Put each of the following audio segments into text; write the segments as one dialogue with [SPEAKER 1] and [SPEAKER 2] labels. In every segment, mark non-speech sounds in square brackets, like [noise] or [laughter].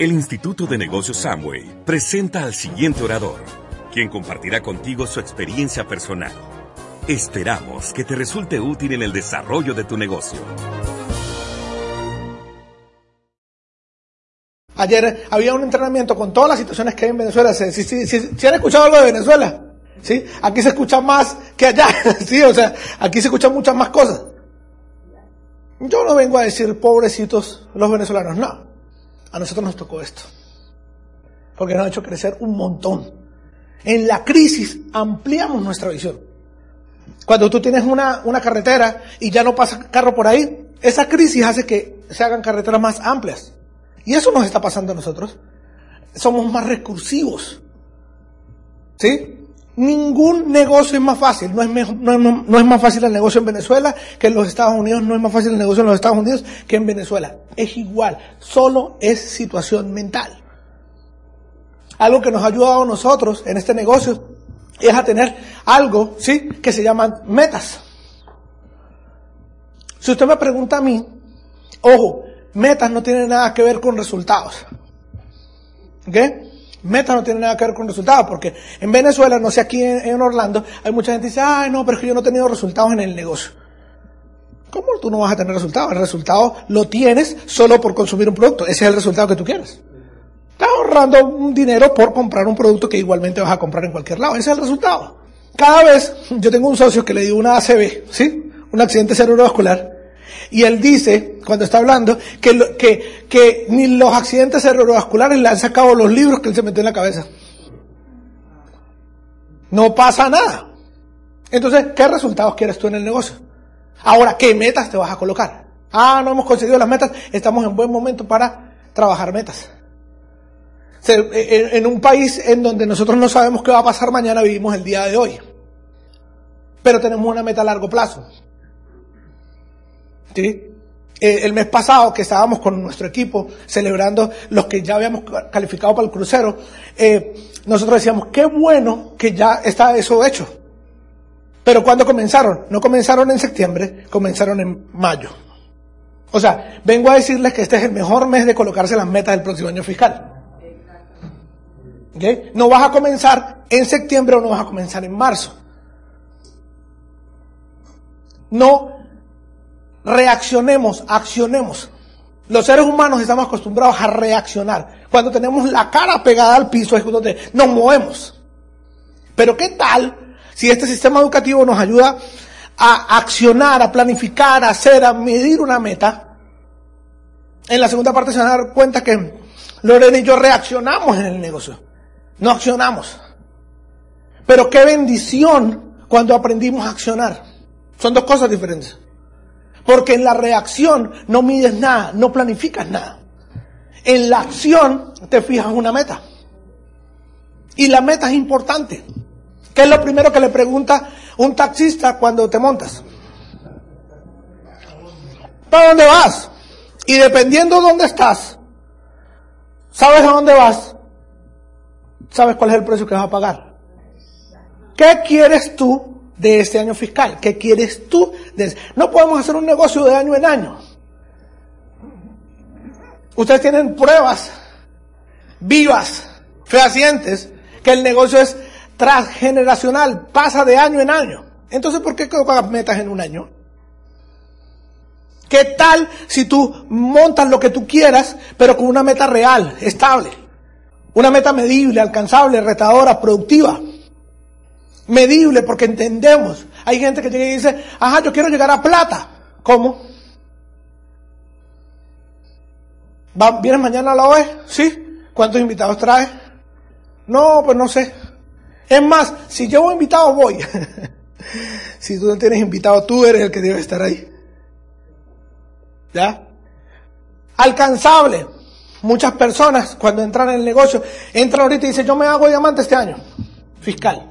[SPEAKER 1] El Instituto de Negocios Samway presenta al siguiente orador, quien compartirá contigo su experiencia personal. Esperamos que te resulte útil en el desarrollo de tu negocio.
[SPEAKER 2] Ayer había un entrenamiento con todas las situaciones que hay en Venezuela. ¿Sí, sí, sí, han escuchado algo de Venezuela? ¿Sí? Aquí se escucha más que allá. [laughs] ¿Sí? O sea, aquí se escuchan muchas más cosas. Yo no vengo a decir pobrecitos los venezolanos, no. A nosotros nos tocó esto. Porque nos ha hecho crecer un montón. En la crisis ampliamos nuestra visión. Cuando tú tienes una, una carretera y ya no pasa carro por ahí, esa crisis hace que se hagan carreteras más amplias. Y eso nos está pasando a nosotros. Somos más recursivos. ¿Sí? Ningún negocio es más fácil. No es, no, es, más fácil el negocio en Venezuela que en los Estados Unidos. No es más fácil el negocio en los Estados Unidos que en Venezuela. Es igual. Solo es situación mental. Algo que nos ha ayudado a nosotros en este negocio es a tener algo, ¿sí? Que se llaman metas. Si usted me pregunta a mí, ojo, metas no tienen nada que ver con resultados. ¿Ok? Meta no tiene nada que ver con resultados, porque en Venezuela, no sé, aquí en, Orlando, hay mucha gente que dice, ay, no, pero es que yo no he tenido resultados en el negocio. ¿Cómo tú no vas a tener resultados? El resultado lo tienes solo por consumir un producto. Ese es el resultado que tú quieres. Estás ahorrando un dinero por comprar un producto que igualmente vas a comprar en cualquier lado. Ese es el resultado. Cada vez, yo tengo un socio que le dio una ACV, ¿sí? Un accidente cerebrovascular. Y él dice, cuando está hablando, que, que, que ni los accidentes cerebrovasculares le han sacado los libros que él se metió en la cabeza. No pasa nada. Entonces, ¿qué resultados quieres tú en el negocio? Ahora, ¿qué metas te vas a colocar? Ah, no hemos conseguido las metas, estamos en buen momento para trabajar metas. En un país en donde nosotros no sabemos qué va a pasar mañana, vivimos el día de hoy. Pero tenemos una meta a largo plazo. ¿Sí? Eh, el mes pasado que estábamos con nuestro equipo celebrando los que ya habíamos calificado para el crucero, eh, nosotros decíamos, qué bueno que ya está eso hecho. Pero ¿cuándo comenzaron? No comenzaron en septiembre, comenzaron en mayo. O sea, vengo a decirles que este es el mejor mes de colocarse las metas del próximo año fiscal. ¿Okay? No vas a comenzar en septiembre o no vas a comenzar en marzo. No reaccionemos, accionemos. Los seres humanos estamos acostumbrados a reaccionar. Cuando tenemos la cara pegada al piso es nos movemos. Pero ¿qué tal si este sistema educativo nos ayuda a accionar, a planificar, a hacer, a medir una meta? En la segunda parte se van a dar cuenta que Lorena y yo reaccionamos en el negocio. No accionamos. Pero qué bendición cuando aprendimos a accionar. Son dos cosas diferentes. Porque en la reacción no mides nada, no planificas nada. En la acción te fijas una meta. Y la meta es importante. ¿Qué es lo primero que le pregunta un taxista cuando te montas? ¿Para dónde vas? Y dependiendo de dónde estás, sabes a dónde vas, sabes cuál es el precio que vas a pagar. ¿Qué quieres tú de este año fiscal. ¿Qué quieres tú? No podemos hacer un negocio de año en año. Ustedes tienen pruebas vivas, fehacientes, que el negocio es transgeneracional, pasa de año en año. Entonces, ¿por qué colocas metas en un año? ¿Qué tal si tú montas lo que tú quieras, pero con una meta real, estable? Una meta medible, alcanzable, retadora, productiva medible porque entendemos. Hay gente que llega y dice, ajá, yo quiero llegar a plata. ¿Cómo? ¿Vienes mañana a la OE? ¿Sí? ¿Cuántos invitados traes? No, pues no sé. Es más, si llevo invitado voy. [laughs] si tú no tienes invitado, tú eres el que debe estar ahí. ¿Ya? Alcanzable. Muchas personas cuando entran en el negocio, entran ahorita y dicen, yo me hago diamante este año. Fiscal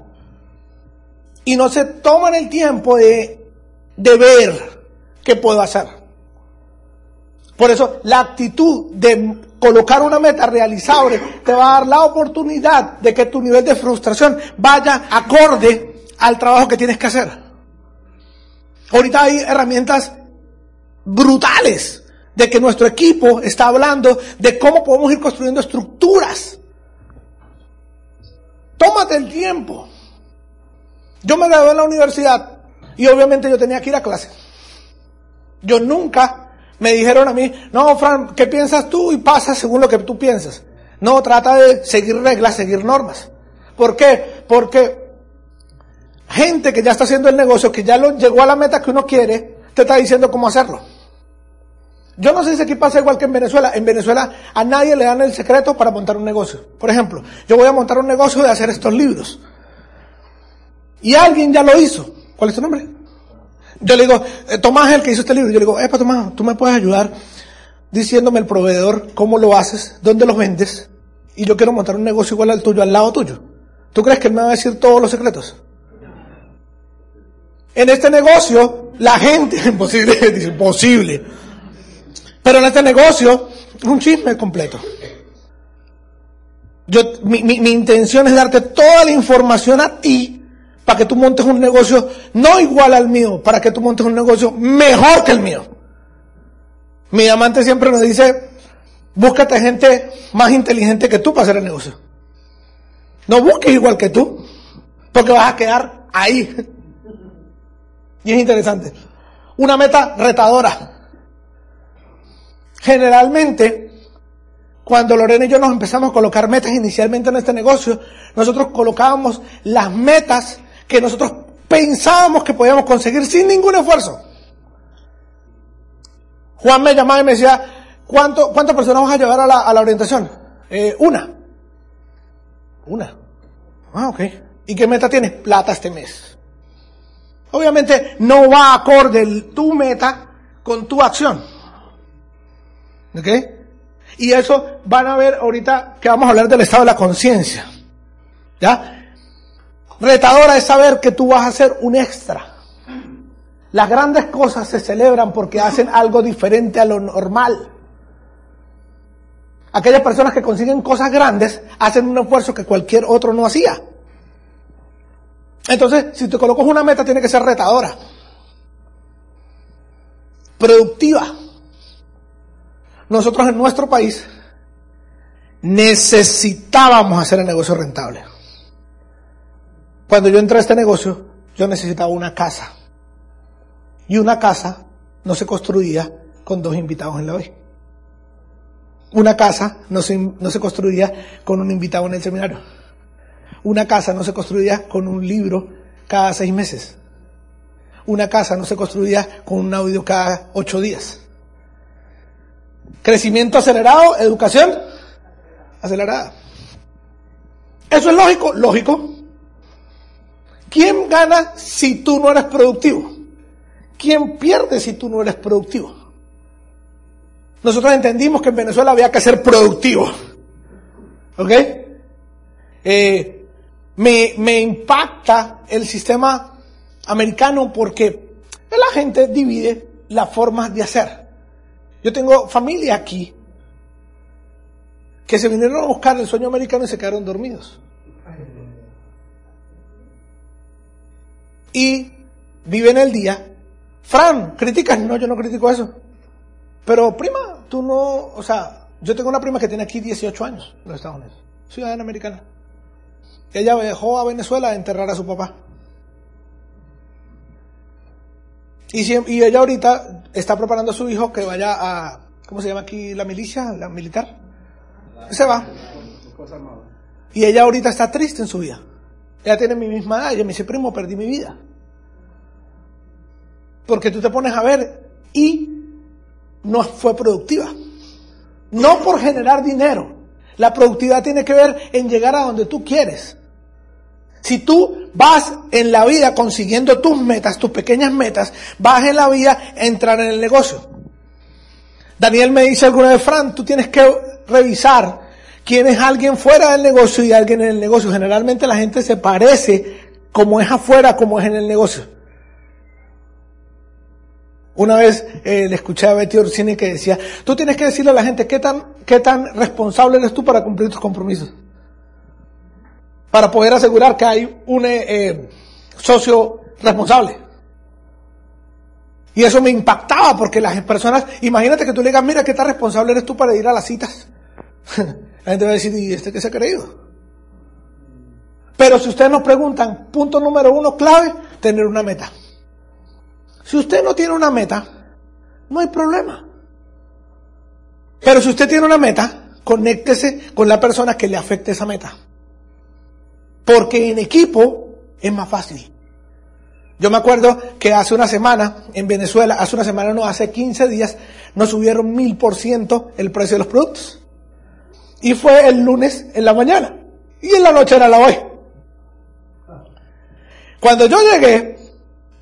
[SPEAKER 2] y no se toman el tiempo de, de ver qué puedo hacer. Por eso la actitud de colocar una meta realizable te va a dar la oportunidad de que tu nivel de frustración vaya acorde al trabajo que tienes que hacer. Ahorita hay herramientas brutales de que nuestro equipo está hablando de cómo podemos ir construyendo estructuras. Tómate el tiempo. Yo me gradué en la universidad y obviamente yo tenía que ir a clase. Yo nunca me dijeron a mí, no, Fran, ¿qué piensas tú? Y pasa según lo que tú piensas. No, trata de seguir reglas, seguir normas. ¿Por qué? Porque gente que ya está haciendo el negocio, que ya lo, llegó a la meta que uno quiere, te está diciendo cómo hacerlo. Yo no sé si aquí pasa igual que en Venezuela. En Venezuela a nadie le dan el secreto para montar un negocio. Por ejemplo, yo voy a montar un negocio de hacer estos libros. Y alguien ya lo hizo. ¿Cuál es tu nombre? Yo le digo, eh, Tomás es el que hizo este libro. Yo le digo, Epa Tomás, tú me puedes ayudar diciéndome el proveedor, cómo lo haces, dónde los vendes. Y yo quiero montar un negocio igual al tuyo, al lado tuyo. ¿Tú crees que él me va a decir todos los secretos? En este negocio, la gente, [laughs] imposible, [laughs] imposible. Pero en este negocio un chisme completo. Yo, mi, mi, mi intención es darte toda la información a ti para que tú montes un negocio no igual al mío, para que tú montes un negocio mejor que el mío. Mi amante siempre nos dice, búscate gente más inteligente que tú para hacer el negocio. No busques igual que tú, porque vas a quedar ahí. [laughs] Y es interesante. Una meta retadora. Generalmente, cuando Lorena y yo nos empezamos a colocar metas inicialmente en este negocio, nosotros colocábamos las metas que nosotros pensábamos que podíamos conseguir sin ningún esfuerzo. Juan me llamaba y me decía, ¿cuánto, ¿cuántas personas vas a llevar a la, a la orientación? Eh, una. Una. Ah, ok. ¿Y qué meta tienes? Plata este mes. Obviamente no va acorde tu meta con tu acción. ¿Ok? Y eso van a ver ahorita que vamos a hablar del estado de la conciencia. ¿Ya? Retadora es saber que tú vas a ser un extra. Las grandes cosas se celebran porque hacen algo diferente a lo normal. Aquellas personas que consiguen cosas grandes hacen un esfuerzo que cualquier otro no hacía. Entonces, si te colocas una meta, tiene que ser retadora, productiva. Nosotros en nuestro país necesitábamos hacer el negocio rentable. Cuando yo entré a este negocio, yo necesitaba una casa. Y una casa no se construía con dos invitados en la hoy. Una casa no se, no se construía con un invitado en el seminario. Una casa no se construía con un libro cada seis meses. Una casa no se construía con un audio cada ocho días. Crecimiento acelerado, educación acelerada. ¿Eso es lógico? Lógico. ¿Quién gana si tú no eres productivo? ¿Quién pierde si tú no eres productivo? Nosotros entendimos que en Venezuela había que ser productivo. ¿Ok? Eh, me, me impacta el sistema americano porque la gente divide las formas de hacer. Yo tengo familia aquí que se vinieron a buscar el sueño americano y se quedaron dormidos. Y viven el día. Fran, ¿criticas? No, yo no critico eso. Pero prima, tú no, o sea, yo tengo una prima que tiene aquí 18 años en los Estados Unidos, ciudadana americana. Ella dejó a Venezuela a enterrar a su papá. Y, y ella ahorita está preparando a su hijo que vaya a, ¿cómo se llama aquí la milicia? La militar. Se va. Y ella ahorita está triste en su vida. Ella tiene mi misma edad. Ella me dice, primo, perdí mi vida. Porque tú te pones a ver y no fue productiva. No por generar dinero. La productividad tiene que ver en llegar a donde tú quieres. Si tú vas en la vida consiguiendo tus metas, tus pequeñas metas, vas en la vida a entrar en el negocio. Daniel me dice alguna vez, Fran, tú tienes que revisar quién es alguien fuera del negocio y alguien en el negocio. Generalmente la gente se parece como es afuera, como es en el negocio. Una vez eh, le escuché a Betty Orsini que decía, tú tienes que decirle a la gente qué tan, qué tan responsable eres tú para cumplir tus compromisos para poder asegurar que hay un eh, eh, socio responsable. Y eso me impactaba porque las personas, imagínate que tú le digas, mira, ¿qué tan responsable eres tú para ir a las citas? [laughs] La gente va a decir, ¿y este qué se ha creído? Pero si ustedes nos preguntan, punto número uno clave, tener una meta. Si usted no tiene una meta, no hay problema. Pero si usted tiene una meta, conéctese con la persona que le afecte esa meta. Porque en equipo es más fácil. Yo me acuerdo que hace una semana en Venezuela, hace una semana no, hace 15 días, nos subieron mil por ciento el precio de los productos. Y fue el lunes en la mañana. Y en la noche era la hoy. Cuando yo llegué,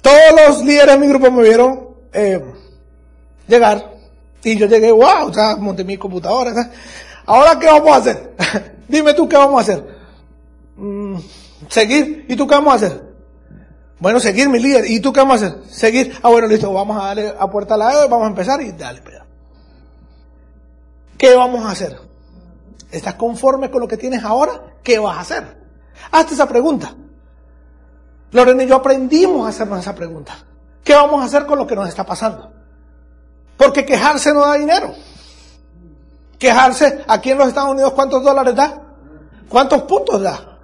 [SPEAKER 2] todos los líderes de mi grupo me vieron eh, llegar. Y yo llegué, wow, sea, monté mi computadora. Ahora, ¿qué vamos a hacer? [laughs] Dime tú, ¿qué vamos a hacer? Mm, seguir. ¿Y tú qué vamos a hacer? Bueno, seguir mi líder. ¿Y tú qué vamos a hacer? Seguir. Ah, bueno, listo, vamos a darle a puerta a la vamos a empezar y dale, pega. ¿Qué vamos a hacer? ¿Estás conforme con lo que tienes ahora? ¿Qué vas a hacer? Hazte esa pregunta. Lorena y yo aprendimos a hacernos esa pregunta. ¿Qué vamos a hacer con lo que nos está pasando? Porque quejarse no da dinero. Quejarse aquí en los Estados Unidos, ¿cuántos dólares da? ¿Cuántos puntos da?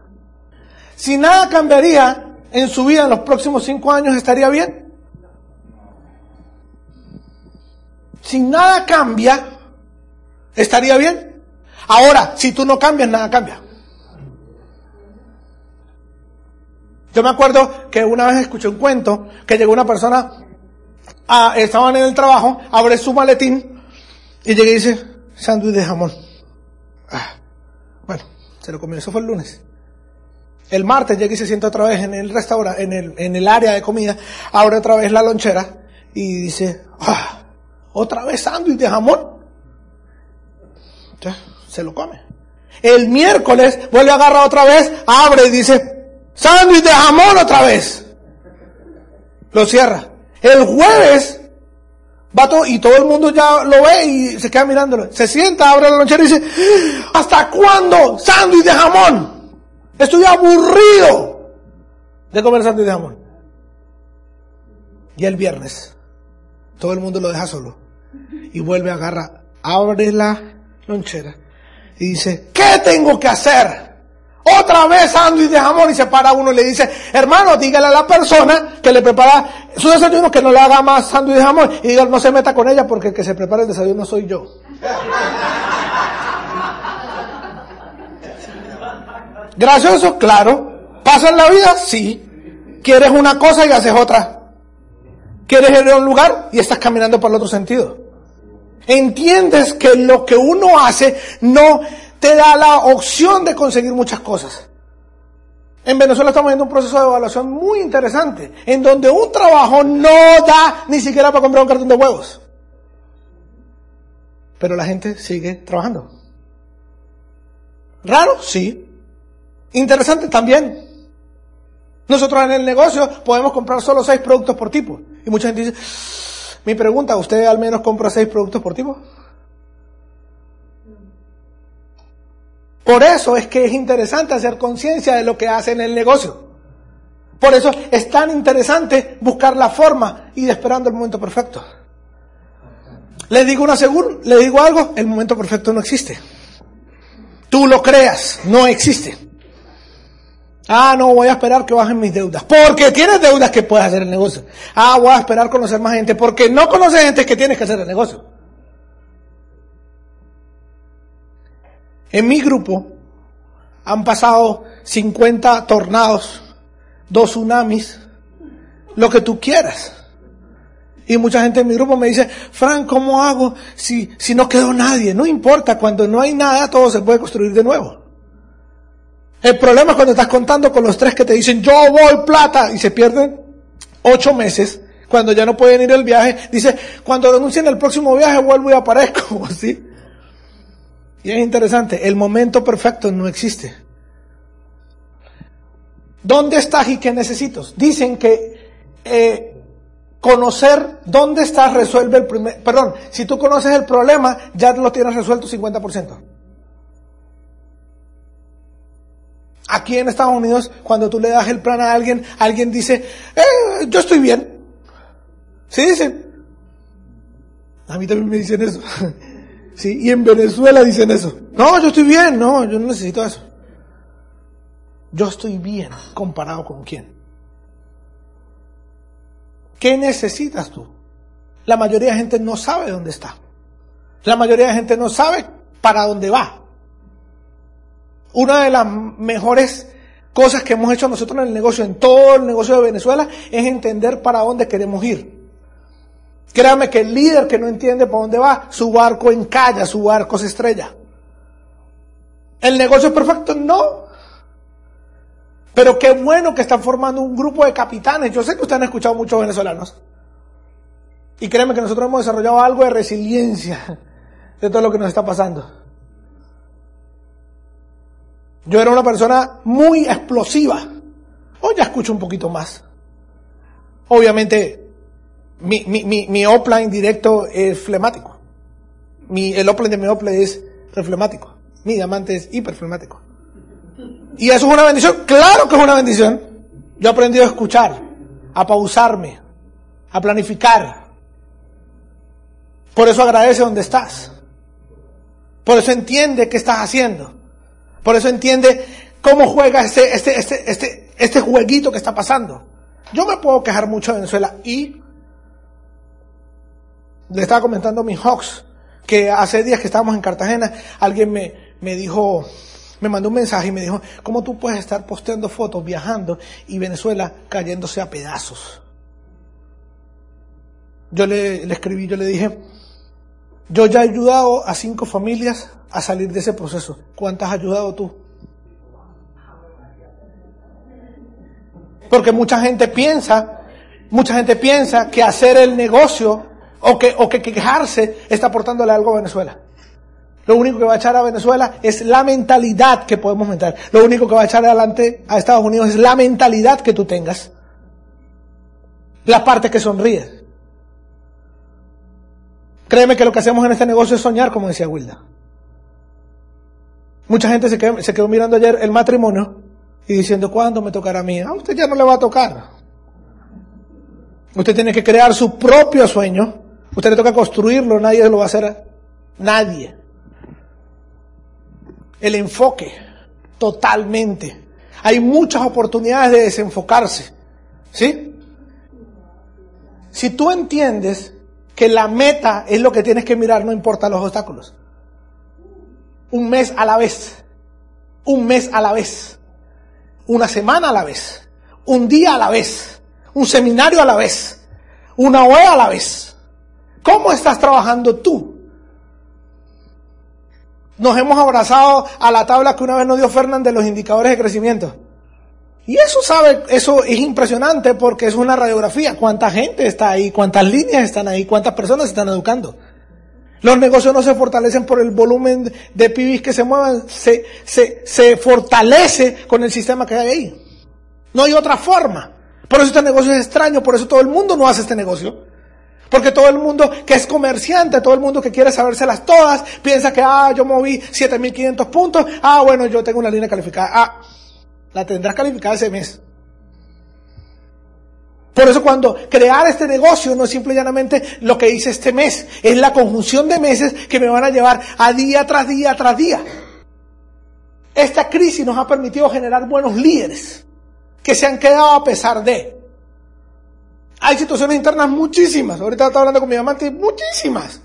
[SPEAKER 2] Si nada cambiaría en su vida en los próximos cinco años, ¿estaría bien? Si nada cambia, ¿estaría bien? Ahora, si tú no cambias, nada cambia. Yo me acuerdo que una vez escuché un cuento que llegó una persona, a, estaban en el trabajo, abre su maletín y llega y dice, sándwich de jamón. Ah, bueno, se lo comió, eso fue el lunes. El martes llega y se sienta otra vez en el restaurante, en el, en el área de comida, abre otra vez la lonchera y dice, ah, otra vez sándwich de jamón se lo come. El miércoles vuelve a agarrar otra vez, abre y dice, sándwich de jamón otra vez. Lo cierra. El jueves va todo, y todo el mundo ya lo ve y se queda mirándolo. Se sienta, abre la lonchera y dice, ¿hasta cuándo? Sándwich de jamón. Estoy aburrido de comer sándwich de jamón. Y el viernes, todo el mundo lo deja solo. Y vuelve a agarrar, abre la lonchera dice, ¿qué tengo que hacer? Otra vez sándwich de jamón y se para uno y le dice, hermano, dígale a la persona que le prepara su desayuno que no le haga más sándwich de jamón y diga, no se meta con ella porque el que se prepara el desayuno soy yo. [laughs] Gracioso, claro. ¿Pasa en la vida? Sí. ¿Quieres una cosa y haces otra? ¿Quieres ir a un lugar y estás caminando por el otro sentido? Entiendes que lo que uno hace no te da la opción de conseguir muchas cosas. En Venezuela estamos viendo un proceso de evaluación muy interesante, en donde un trabajo no da ni siquiera para comprar un cartón de huevos. Pero la gente sigue trabajando. ¿Raro? Sí. Interesante también. Nosotros en el negocio podemos comprar solo seis productos por tipo. Y mucha gente dice, mi pregunta, ¿usted al menos compra seis productos por tipo? Por eso es que es interesante hacer conciencia de lo que hace en el negocio. Por eso es tan interesante buscar la forma y esperando el momento perfecto. Le digo una seguro, le digo algo, el momento perfecto no existe. Tú lo creas, no existe. Ah, no, voy a esperar que bajen mis deudas. Porque tienes deudas que puedes hacer el negocio. Ah, voy a esperar conocer más gente. Porque no conoces gente que tienes que hacer el negocio. En mi grupo han pasado 50 tornados, dos tsunamis, lo que tú quieras. Y mucha gente en mi grupo me dice, Frank, ¿cómo hago si, si no quedó nadie? No importa, cuando no hay nada todo se puede construir de nuevo. El problema es cuando estás contando con los tres que te dicen, yo voy plata, y se pierden ocho meses, cuando ya no pueden ir el viaje, dice, cuando denuncien el próximo viaje vuelvo y aparezco, [laughs] así. Y es interesante, el momento perfecto no existe. ¿Dónde estás y qué necesito? Dicen que eh, conocer dónde estás resuelve el primer, perdón, si tú conoces el problema, ya lo tienes resuelto 50%. Aquí en Estados Unidos, cuando tú le das el plan a alguien, alguien dice, eh, yo estoy bien. Sí, dicen. A mí también me dicen eso. [laughs] Sí, y en Venezuela dicen eso. No, yo estoy bien, no, yo no necesito eso. Yo estoy bien comparado con quién. ¿Qué necesitas tú? La mayoría de gente no sabe dónde está. La mayoría de gente no sabe para dónde va. Una de las mejores cosas que hemos hecho nosotros en el negocio, en todo el negocio de Venezuela, es entender para dónde queremos ir. Créame que el líder que no entiende para dónde va, su barco encalla, su barco se estrella. ¿El negocio es perfecto? No. Pero qué bueno que están formando un grupo de capitanes. Yo sé que ustedes han escuchado muchos venezolanos. Y créeme que nosotros hemos desarrollado algo de resiliencia de todo lo que nos está pasando. Yo era una persona muy explosiva. Hoy ya escucho un poquito más. Obviamente, mi, mi, mi, mi directo es flemático. Mi, el offline de mi offline es reflemático. Mi diamante es hiperflemático. Y eso es una bendición. Claro que es una bendición. Yo he aprendido a escuchar, a pausarme, a planificar. Por eso agradece donde estás. Por eso entiende qué estás haciendo. Por eso entiende cómo juega este, este, este, este, este jueguito que está pasando. Yo me puedo quejar mucho de Venezuela y le estaba comentando a mis Hawks que hace días que estábamos en Cartagena, alguien me, me dijo, me mandó un mensaje y me dijo, ¿cómo tú puedes estar posteando fotos viajando y Venezuela cayéndose a pedazos? Yo le, le escribí, yo le dije, yo ya he ayudado a cinco familias a salir de ese proceso. ¿Cuántas has ayudado tú? Porque mucha gente piensa, mucha gente piensa que hacer el negocio o que, o que quejarse está aportándole algo a Venezuela. Lo único que va a echar a Venezuela es la mentalidad que podemos meter. Lo único que va a echar adelante a Estados Unidos es la mentalidad que tú tengas. La parte que sonríes. Créeme que lo que hacemos en este negocio es soñar, como decía Wilda. Mucha gente se quedó, mirando ayer el matrimonio y diciendo, ¿cuándo me tocará a mí? A usted ya no le va a tocar. Usted tiene que crear su propio sueño. Usted le toca construirlo, nadie lo va a hacer. Nadie. El enfoque, totalmente. Hay muchas oportunidades de desenfocarse. ¿Sí? Si tú entiendes que la meta es lo que tienes que mirar, no importa los obstáculos un mes a la vez, un mes a la vez, una semana a la vez, un día a la vez, un seminario a la vez, una OE a la vez. ¿Cómo estás trabajando tú? Nos hemos abrazado a la tabla que una vez nos dio Fernán de los indicadores de crecimiento. Y eso sabe, eso es impresionante porque es una radiografía. ¿Cuánta gente está ahí? ¿Cuántas líneas están ahí? ¿Cuántas personas están educando? Los negocios no se fortalecen por el volumen de pibis que se muevan, se, se, se fortalece con el sistema que hay ahí. No hay otra forma. Por eso este negocio es extraño, por eso todo el mundo no hace este negocio. Porque todo el mundo que es comerciante, todo el mundo que quiere sabérselas todas, piensa que, ah, yo moví 7500 puntos, ah, bueno, yo tengo una línea calificada. Ah, la tendrás calificada ese mes. Por eso cuando crear este negocio no es simple y llanamente lo que hice este mes, es la conjunción de meses que me van a llevar a día tras día tras día. Esta crisis nos ha permitido generar buenos líderes que se han quedado a pesar de. Hay situaciones internas muchísimas. Ahorita estaba hablando con mi amante, muchísimas.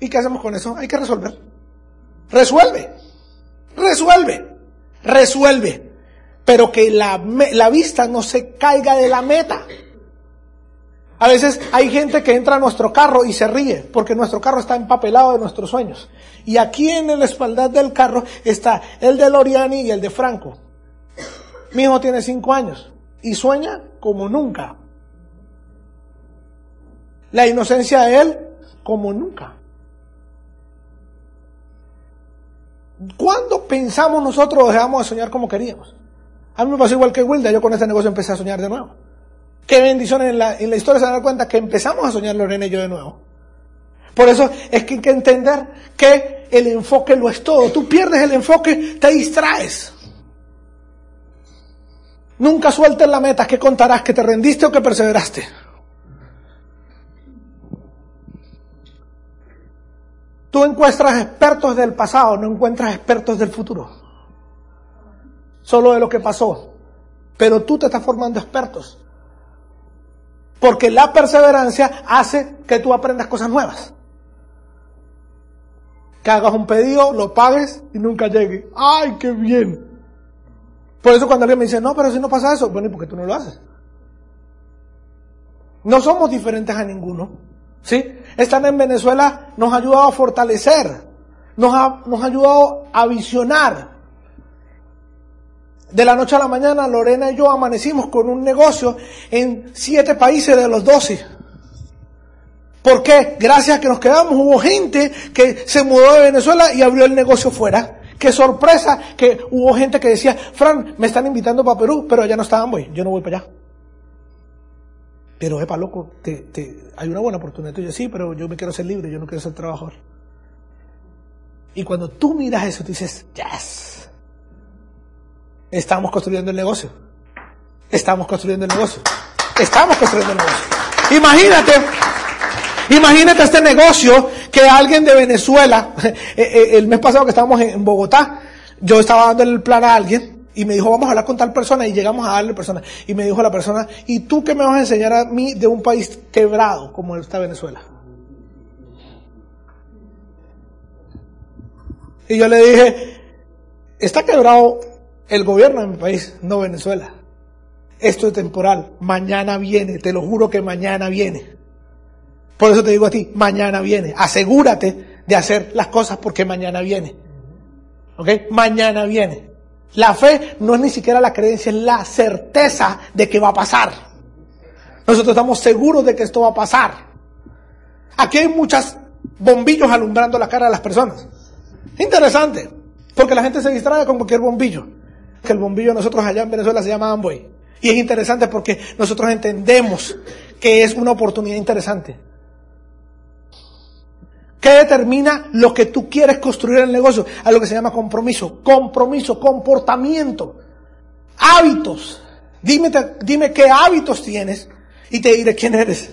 [SPEAKER 2] ¿Y qué hacemos con eso? Hay que resolver. Resuelve. Resuelve. Resuelve. Pero que la, la vista no se caiga de la meta. A veces hay gente que entra a nuestro carro y se ríe porque nuestro carro está empapelado de nuestros sueños. Y aquí en la espaldar del carro está el de Loriani y el de Franco. Mi hijo tiene cinco años y sueña como nunca. La inocencia de él como nunca. ¿Cuándo pensamos nosotros dejamos de soñar como queríamos? A mí me pasó igual que Wilda, yo con este negocio empecé a soñar de nuevo. Qué bendiciones en la, historia se dan cuenta que empezamos a soñar Lorena y de nuevo. Por eso es que hay que entender que el enfoque lo es todo. Tú pierdes el enfoque, te distraes. Nunca sueltes la meta, que contarás? ¿Que te rendiste o que perseveraste? Tú encuentras expertos del pasado, no encuentras expertos del futuro. Solo de lo que pasó. Pero tú te estás formando expertos. Porque la perseverancia hace que tú aprendas cosas nuevas. Que hagas un pedido, lo pagues y nunca llegue. ¡Ay, qué bien! Por eso cuando alguien me dice, no, pero si no pasa eso, bueno, ¿y por qué tú no lo haces? No somos diferentes a ninguno. ¿Sí? Estar en Venezuela nos ha ayudado a fortalecer, nos ha, nos ha ayudado a visionar. De la noche a la mañana, Lorena y yo amanecimos con un negocio en siete países de los doce. ¿Por qué? Gracias a que nos quedamos, hubo gente que se mudó de Venezuela y abrió el negocio fuera. Qué sorpresa que hubo gente que decía, Fran, me están invitando para Perú, pero allá no estaban, voy, yo no voy para allá. Pero, epa, loco, hay una buena oportunidad. Yo, sí, pero yo me quiero ser libre, yo no quiero ser trabajador. Y cuando tú miras eso, tú dices, yes. Estamos construyendo el negocio. Estamos construyendo el negocio. Estamos construyendo el negocio. Imagínate, imagínate este negocio que alguien de Venezuela, [laughs] eh, eh, el mes pasado que estábamos en Bogotá, yo estaba dando el plan a alguien y me dijo, vamos a hablar con tal persona y llegamos a darle persona. Y me dijo la persona, ¿y tú qué me vas a enseñar a mí de un país quebrado como está Venezuela? Y yo le dije, está quebrado el gobierno de mi país, no Venezuela. Esto es temporal, mañana viene, te lo juro que mañana viene. Por eso te digo a ti, mañana viene. Asegúrate de hacer las cosas porque mañana viene. ¿Ok? Mañana viene. La fe no es ni siquiera la creencia, es la certeza de que va a pasar. Nosotros estamos seguros de que esto va a pasar. Aquí hay muchos bombillos alumbrando la cara de las personas. Interesante, porque la gente se distrae con cualquier bombillo. Que el bombillo nosotros allá en Venezuela se llama Amboy. Y es interesante porque nosotros entendemos que es una oportunidad interesante. ¿Qué determina lo que tú quieres construir en el negocio? A lo que se llama compromiso. Compromiso, comportamiento, hábitos. Dime, dime qué hábitos tienes y te diré quién eres.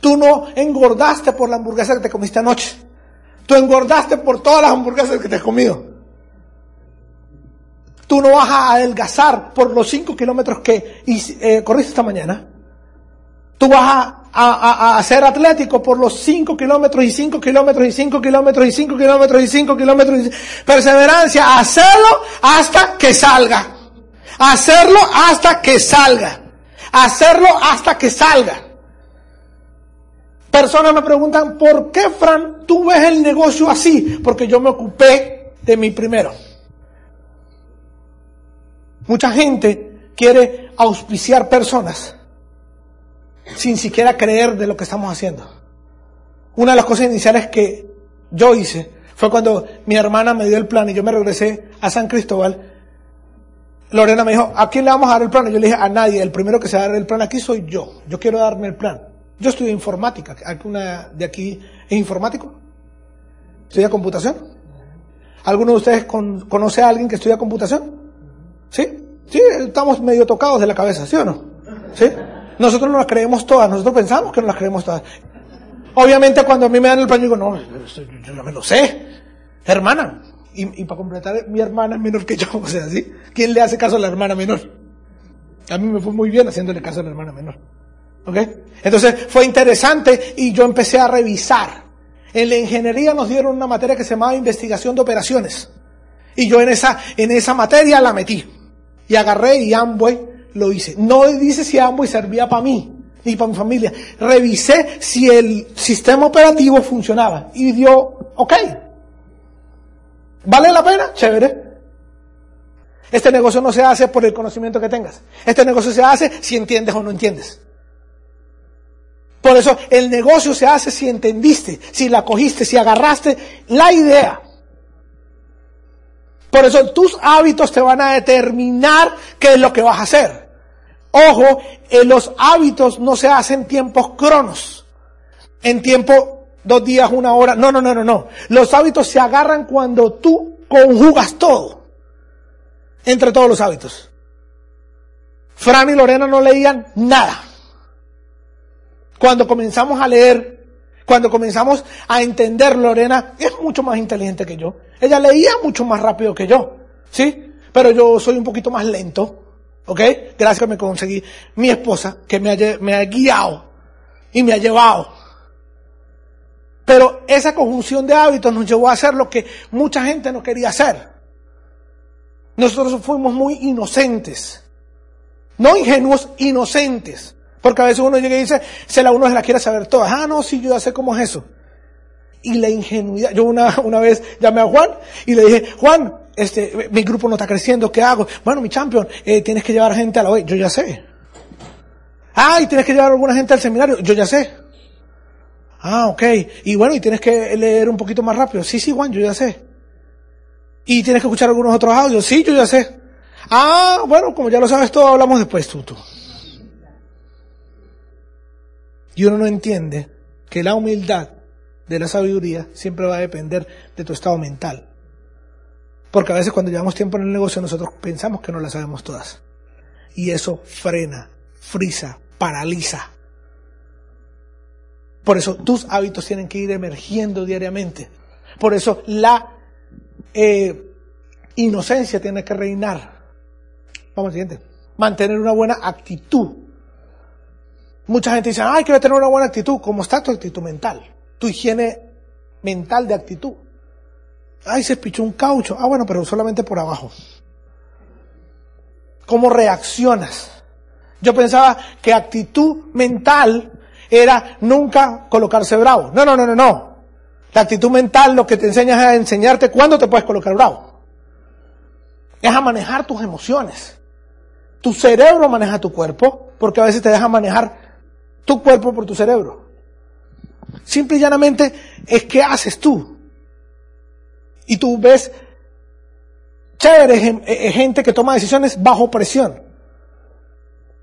[SPEAKER 2] Tú no engordaste por la hamburguesa que te comiste anoche. Tú engordaste por todas las hamburguesas que te has comido. Tú no vas a adelgazar por los cinco kilómetros que eh, corriste esta mañana. Tú vas a a, a, ser atlético por los 5 kilómetros y 5 kilómetros y 5 kilómetros y 5 kilómetros y 5 kilómetros. Y... Perseverancia, hacerlo hasta que salga. Hacerlo hasta que salga. Hacerlo hasta que salga. Personas me preguntan, ¿por qué, Fran, tú ves el negocio así? Porque yo me ocupé de mi primero. Mucha gente quiere auspiciar personas sin siquiera creer de lo que estamos haciendo. Una de las cosas iniciales que yo hice fue cuando mi hermana me dio el plan y yo me regresé a San Cristóbal. Lorena me dijo, ¿a quién le vamos a dar el plan? Y yo le dije, a nadie. El primero que se va a dar el plan aquí soy yo. Yo quiero darme el plan. Yo estudio informática. ¿Alguna de aquí es informático? ¿Estudia computación? ¿Alguno de ustedes conoce a alguien que estudia computación? ¿Sí? Sí, estamos medio tocados de la cabeza, ¿sí o no? ¿Sí? Nosotros no las creemos todas, nosotros pensamos que no las creemos todas. Obviamente cuando a mí me dan el plan, yo digo, no, yo no me lo sé. Hermana. Y, para completar, mi hermana es menor que yo, [laughs] o sea, ¿sí? ¿Quién le hace caso a la hermana menor? A mí me fue muy bien haciéndole caso a la hermana menor. ¿Ok? Entonces fue interesante y yo empecé a revisar. En la ingeniería nos dieron una materia que se llamaba investigación de operaciones. Y yo en esa, en esa materia la metí. Y agarré y Amway lo hice. No dice si y servía para mí ni para mi familia. Revisé si el sistema operativo funcionaba y dio, ok. ¿Vale la pena? Chévere. Este negocio no se hace por el conocimiento que tengas. Este negocio se hace si entiendes o no entiendes. Por eso el negocio se hace si entendiste, si la cogiste, si agarraste la idea. Por eso tus hábitos te van a determinar qué es lo que vas a hacer. Ojo, en los hábitos no se hacen tiempos cronos. En tiempo, dos días, una hora. No, no, no, no, no. Los hábitos se agarran cuando tú conjugas todo. Entre todos los hábitos. Fran y Lorena no leían nada. Cuando comenzamos a leer Cuando comenzamos a entender, Lorena es mucho más inteligente que yo. Ella leía mucho más rápido que yo. ¿Sí? Pero yo soy un poquito más lento. ¿Ok? Gracias que me conseguí mi esposa, que me ha, me ha guiado y me ha llevado. Pero esa conjunción de hábitos nos llevó a hacer lo que mucha gente no quería hacer. Nosotros fuimos muy inocentes. No ingenuos, inocentes. Porque a veces uno llega y dice, se la uno se la quiere saber todas. Ah, no, sí, yo ya sé cómo es eso. Y la ingenuidad. Yo una, [laughs] una vez llamé a Juan y le dije, Juan, este, mi grupo no está creciendo, ¿qué hago? Bueno, mi champion, eh, tienes que llevar gente a la OE. Yo ya sé. Ah, y tienes que llevar a alguna gente al seminario. Yo ya sé. Ah, ok. Y bueno, y tienes que leer un poquito más rápido. Sí, sí, Juan, yo ya sé. Y tienes que escuchar algunos otros audios. Sí, yo ya sé. Ah, bueno, como ya lo sabes todo, hablamos después, tú, tú. Y uno no entiende que la humildad de la sabiduría siempre va a depender de tu estado mental. Porque a veces cuando llevamos tiempo en el negocio nosotros pensamos que no la sabemos todas. Y eso frena, frisa, paraliza. Por eso tus hábitos tienen que ir emergiendo diariamente. Por eso la eh, inocencia tiene que reinar. Vamos al siguiente. Mantener una buena actitud. Mucha gente dice, ay, que tener una buena actitud. ¿Cómo está tu actitud mental? Tu higiene mental de actitud. Ay, se pichó un caucho. Ah, bueno, pero solamente por abajo. ¿Cómo reaccionas? Yo pensaba que actitud mental era nunca colocarse bravo. No, no, no, no, no. La actitud mental lo que te enseña es a enseñarte cuándo te puedes colocar bravo. Es a manejar tus emociones. Tu cerebro maneja tu cuerpo, porque a veces te deja manejar tu cuerpo por tu cerebro. Simple y llanamente es qué haces tú. Y tú ves chévere eh, gente que toma decisiones bajo presión.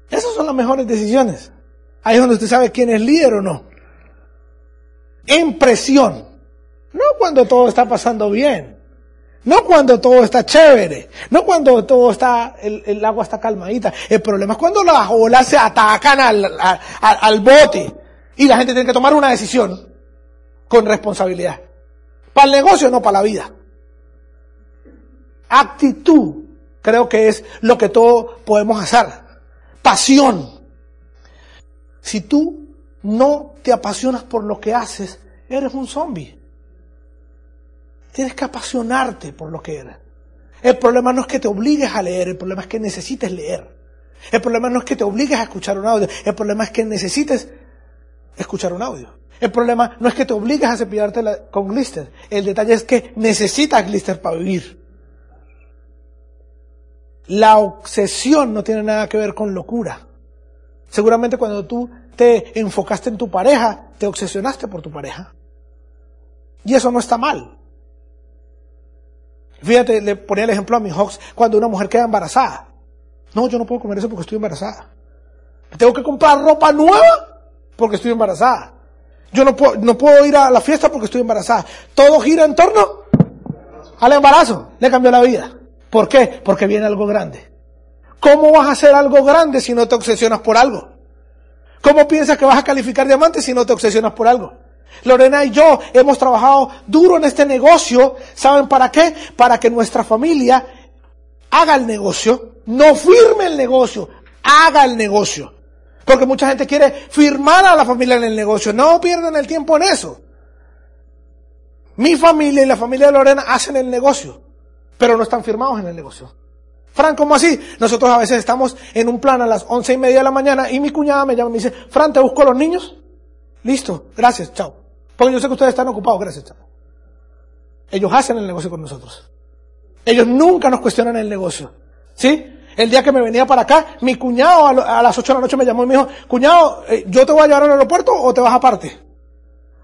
[SPEAKER 2] Esas son las mejores decisiones. Ahí es donde usted sabe quién es líder o no. En presión. No cuando todo está pasando bien. No cuando todo está chévere. No cuando todo está, el, agua está calmadita. El problema es cuando las olas se atacan al, al bote y la gente tiene que tomar una decisión con responsabilidad. Para el negocio, no para la vida. Actitud, creo que es lo que todos podemos hacer. Pasión. Si tú no te apasionas por lo que haces, eres un zombie. Tienes que apasionarte por lo que eres. El problema no es que te obligues a leer, el problema es que necesites leer. El problema no es que te obligues a escuchar un audio, el problema es que necesites escuchar un audio. El problema no es que te obligues a cepillarte con glister, el detalle es que necesitas glister para vivir. La obsesión no tiene nada que ver con locura. Seguramente cuando tú te enfocaste en tu pareja, te obsesionaste por tu pareja. Y eso no está mal. Fíjate, le ponía el ejemplo a mi Hawks cuando una mujer queda embarazada. No, yo no puedo comer eso porque estoy embarazada. Tengo que comprar ropa nueva porque estoy embarazada. Yo no puedo, no puedo ir a la fiesta porque estoy embarazada. Todo gira en torno al embarazo. Le cambió la vida. ¿Por qué? Porque viene algo grande. ¿Cómo vas a hacer algo grande si no te obsesionas por algo? ¿Cómo piensas que vas a calificar diamantes si no te obsesionas por algo? Lorena y yo hemos trabajado duro en este negocio. ¿Saben para qué? Para que nuestra familia haga el negocio, no firme el negocio, haga el negocio. Porque mucha gente quiere firmar a la familia en el negocio. No pierdan el tiempo en eso. Mi familia y la familia de Lorena hacen el negocio, pero no están firmados en el negocio. Fran, ¿cómo así? Nosotros a veces estamos en un plan a las once y media de la mañana y mi cuñada me llama y me dice, Fran, ¿te busco a los niños? Listo, gracias, chao. Porque yo sé que ustedes están ocupados, gracias, chao. Ellos hacen el negocio con nosotros. Ellos nunca nos cuestionan el negocio. ¿Sí? El día que me venía para acá, mi cuñado a, las ocho de la noche me llamó y me dijo, cuñado, eh, ¿yo te voy a llevar al aeropuerto o te vas aparte?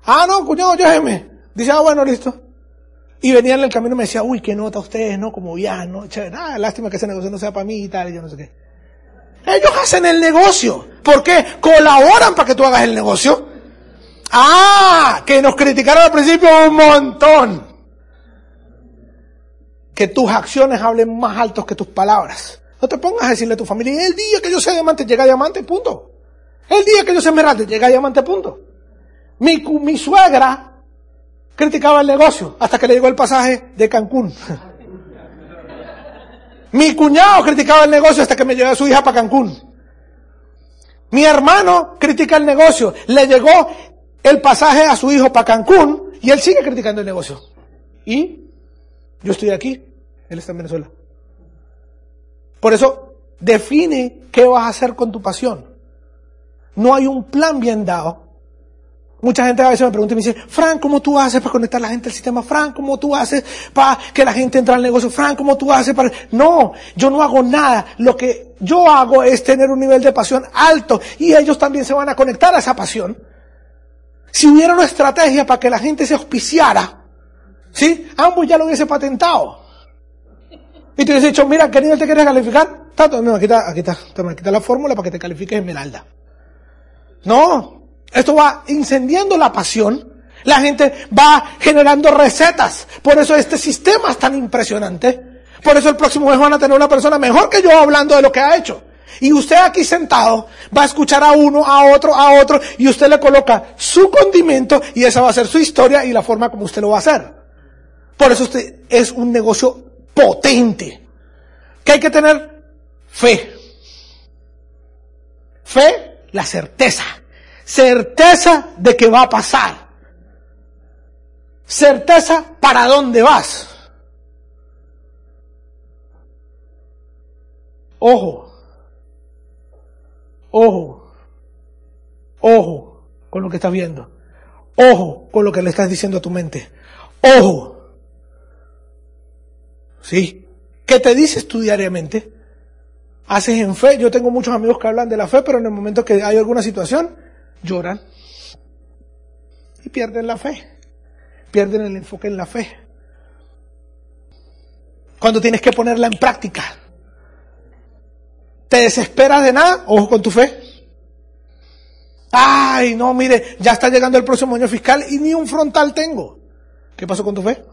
[SPEAKER 2] Ah, no, cuñado, lléveme. Dice, ah, bueno, listo. Y venía en el camino y me decía, uy, qué nota ustedes, ¿no? Como viajan, ¿no? Chévere, ah, lástima que ese negocio no sea para mí y tal, y yo no sé qué. Ellos hacen el negocio. ¿Por qué? Colaboran para que tú hagas el negocio. Ah, que nos criticaron al principio un montón. Que tus acciones hablen más altos que tus palabras. No te pongas a decirle a tu familia, el día que yo sea diamante, llega diamante, punto. El día que yo sea esmeralda, llega diamante, punto. Mi, mi suegra criticaba el negocio hasta que le llegó el pasaje de Cancún. [laughs] Mi cuñado criticaba el negocio hasta que me llevó su hija para Cancún. Mi hermano critica el negocio. Le llegó el pasaje a su hijo para Cancún y él sigue criticando el negocio. Y yo estoy aquí, él está en Venezuela. Por eso, define qué vas a hacer con tu pasión. No hay un plan bien dado. Mucha gente a veces me pregunta y me dice, Fran, ¿cómo tú haces para conectar a la gente al sistema? Fran, ¿cómo tú haces para que la gente entre al negocio? Fran, ¿cómo tú haces para...? No, yo no hago nada. Lo que yo hago es tener un nivel de pasión alto y ellos también se van a conectar a esa pasión. Si hubiera una estrategia para que la gente se auspiciara, ¿sí? Ambos ya lo hubiese patentado. Y te hubiese dicho, mira, ¿qué nivel te quieres calificar? Tanto, no, aquí está, aquí está, toma, aquí está la fórmula para que te califiques esmeralda. No, esto va incendiando la pasión. La gente va generando recetas. Por eso este sistema es tan impresionante. Por eso el próximo mes van a tener una persona mejor que yo hablando de lo que ha hecho. Y usted aquí sentado va a escuchar a uno, a otro, a otro, y usted le coloca su condimento y esa va a ser su historia y la forma como usted lo va a hacer. Por eso usted es un negocio potente. Que hay que tener fe. Fe, la certeza. Certeza de que va a pasar. Certeza para dónde vas. Ojo. Ojo. Ojo con lo que estás viendo. Ojo con lo que le estás diciendo a tu mente. Ojo. Sí. ¿Qué te dices tú diariamente? Haces en fe. Yo tengo muchos amigos que hablan de la fe, pero en el momento que hay alguna situación, lloran. Y pierden la fe. Pierden el enfoque en la fe. Cuando tienes que ponerla en práctica. ¿Te desesperas de nada? Ojo con tu fe. Ay, no, mire, ya está llegando el próximo año fiscal y ni un frontal tengo. ¿Qué pasó con tu fe?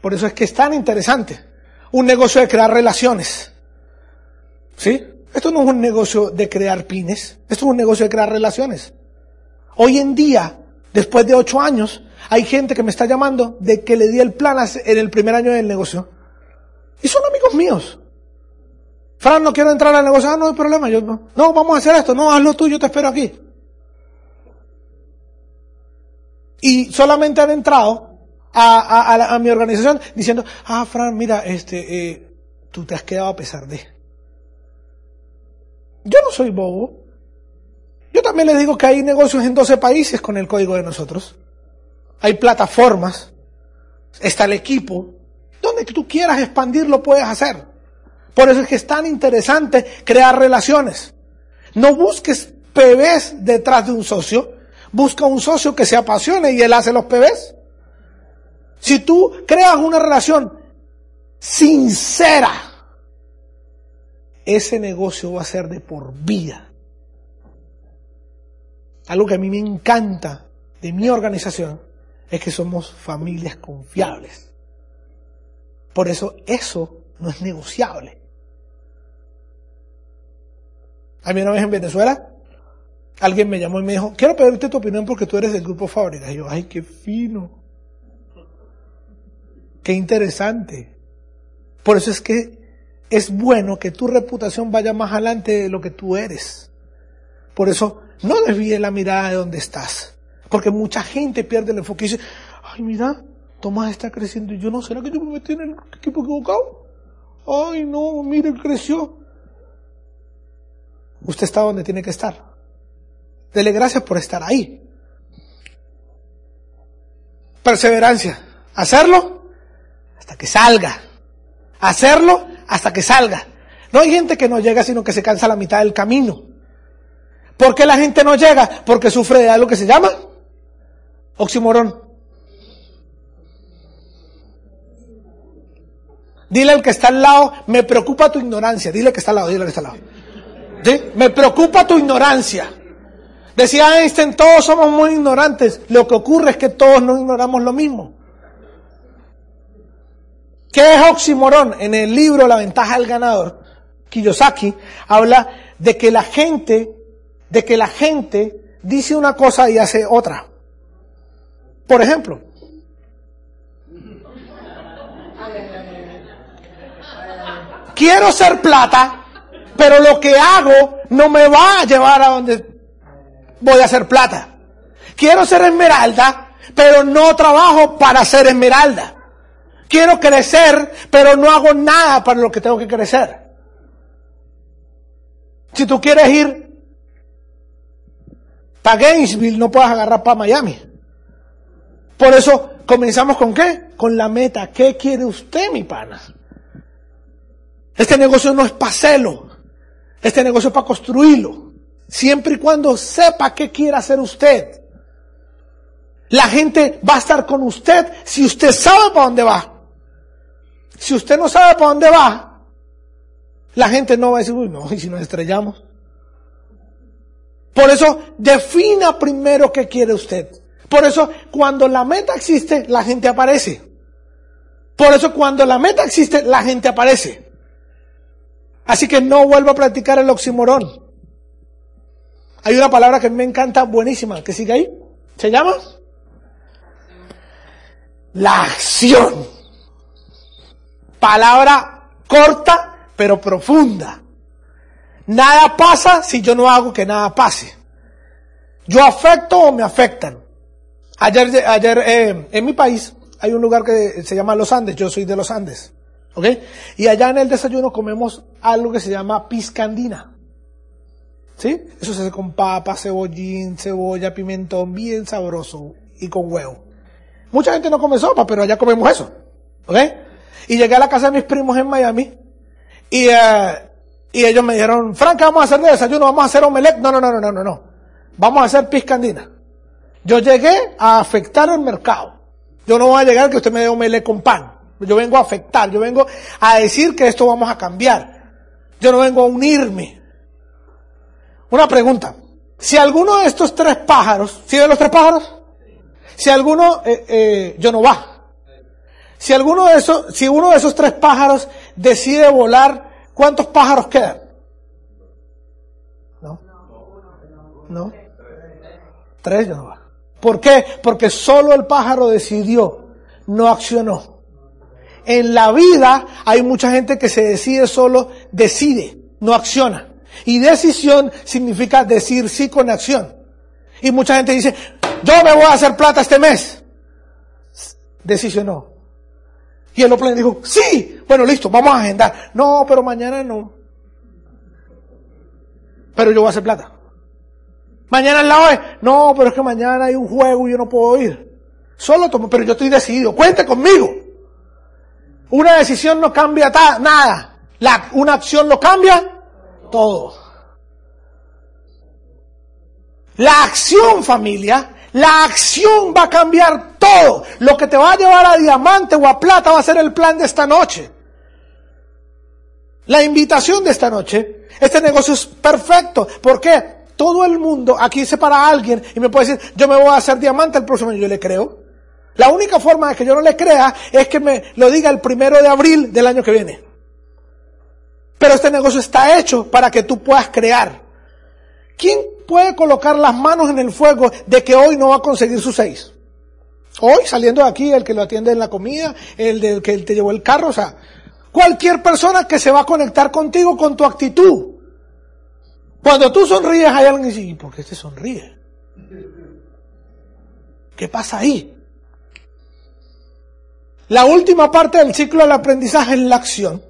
[SPEAKER 2] Por eso es que es tan interesante. Un negocio de crear relaciones. ¿Sí? Esto no es un negocio de crear pines. Esto es un negocio de crear relaciones. Hoy en día, después de ocho años, hay gente que me está llamando de que le di el plan en el primer año del negocio. Y son amigos míos. Fran, no quiero entrar al negocio. Ah, no hay problema. Yo no. Vamos a hacer esto. No, hazlo tú, yo te espero aquí. Y solamente han entrado a mi organización diciendo, ah, Fran, mira, este, eh, tú te has quedado a pesar de. Yo no soy bobo. Yo también les digo que hay negocios en 12 países con el código de nosotros. Hay plataformas. Está el equipo. Donde tú quieras expandir lo puedes hacer. Por eso es que es tan interesante crear relaciones. No busques PBs detrás de un socio. Busca un socio que se apasione y él hace los PBs. Si tú creas una relación sincera, ese negocio va a ser de por vida. Algo que a mí me encanta de mi organización es que somos familias confiables. Por eso eso no es negociable. A mí una vez en Venezuela, alguien me llamó y me dijo, quiero pedirte tu opinión porque tú eres del grupo Fábrica. Y yo, ay, qué fino. Qué interesante. Por eso es que es bueno que tu reputación vaya más adelante de lo que tú eres. Por eso no desvíes la mirada de donde estás. Porque mucha gente pierde el enfoque y dice, ay, mira, Tomás está creciendo y yo no, ¿será que yo me metí en el equipo equivocado? Ay, no, mire, creció. Usted está donde tiene que estar. Dele gracias por estar ahí. Perseverancia. Hacerlo hasta que salga. Hacerlo hasta que salga. No hay gente que no llega, sino que se cansa a la mitad del camino. ¿Por qué la gente no llega? Porque sufre de algo que se llama oximorón. Dile al que está al lado, me preocupa tu ignorancia. Dile al que está al lado, dile al que está al lado. Me preocupa tu ignorancia. Decía Einstein, todos somos muy ignorantes. Lo que ocurre es que todos no ignoramos lo mismo. ¿Qué es oximorón? En el libro La ventaja del ganador, Kiyosaki habla de que la gente, de que la gente dice una cosa y hace otra. Por ejemplo, quiero ser plata, pero lo que hago no me va a llevar a donde voy a ser plata. Quiero ser esmeralda, pero no trabajo para ser esmeralda. Quiero crecer, pero no hago nada para lo que tengo que crecer. Si tú quieres ir para Gainesville, no puedes agarrar para Miami. Por eso comenzamos con qué? Con la meta. ¿Qué quiere usted, mi pana? Este negocio no es hacerlo. Este negocio para construirlo. Siempre y cuando sepa qué quiere hacer usted. La gente va a estar con usted si usted sabe para dónde va. Si usted no sabe para dónde va, la gente no va a decir, uy, no, [laughs] y si nos estrellamos. Por eso, defina primero qué quiere usted. Por eso, cuando la meta existe, la gente aparece. Por eso, cuando la meta existe, la gente aparece. Así que no vuelvo a practicar el oximorón. Hay una palabra que me encanta, buenísima, que sigue ahí. ¿Se llama? La acción. Palabra corta, pero profunda. Nada pasa si yo no hago que nada pase. Yo afecto o me afectan. Ayer, ayer eh, en mi país hay un lugar que se llama Los Andes. Yo soy de Los Andes. ¿Ok? Y allá en el desayuno comemos algo que se llama piscandina. ¿Sí? Eso se hace con papa, cebollín, cebolla, pimentón, bien sabroso y con huevo. Mucha gente no come sopa, pero allá comemos eso. ¿Ok? Y llegué a la casa de mis primos en Miami y, eh, ellos me dijeron, Frank, vamos a hacer de desayuno, vamos a hacer omelette. No, no, no, no, no, no. Vamos a hacer piscandina. Yo llegué a afectar el mercado. Yo no voy a llegar que usted me dé omelette con pan. Yo vengo a afectar, yo vengo a decir que esto vamos a cambiar. Yo no vengo a unirme. Una pregunta. Si alguno de estos tres pájaros, ¿sí ven los tres pájaros? Si alguno, eh, eh, yo no va. Si alguno de esos, si uno de esos tres pájaros decide volar, ¿cuántos pájaros quedan? ¿No? ¿No? Tres yo no va. ¿Por qué? Porque solo el pájaro decidió, no accionó. En la vida hay mucha gente que se decide solo, decide, no acciona. Y decisión significa decir sí con acción. Y mucha gente dice, yo me voy a hacer plata este mes. Decisionó. Y el Oplan dijo, sí, bueno, listo, vamos a agendar. No, pero mañana no. Pero yo voy a hacer plata. Mañana en la hoy. No, pero es que mañana hay un juego y yo no puedo ir. Solo tomo, pero yo estoy decidido. Cuente conmigo. Una decisión no cambia nada. La, una acción lo cambia todo. La acción, familia, la acción va a cambiar todo. Lo que te va a llevar a diamante o a plata va a ser el plan de esta noche. La invitación de esta noche. Este negocio es perfecto. ¿Por qué? Todo el mundo aquí se para alguien y me puede decir, yo me voy a hacer diamante el próximo año. Yo le creo. La única forma de que yo no le crea es que me lo diga el primero de abril del año que viene. Pero este negocio está hecho para que tú puedas crear. ¿Quién puede colocar las manos en el fuego de que hoy no va a conseguir sus seis? Hoy, saliendo de aquí, el que lo atiende en la comida, el del que te llevó el carro, o sea, cualquier persona que se va a conectar contigo con tu actitud. Cuando tú sonríes, hay alguien que dice, ¿y por qué te sonríe? ¿Qué pasa ahí? La última parte del ciclo del aprendizaje es la acción.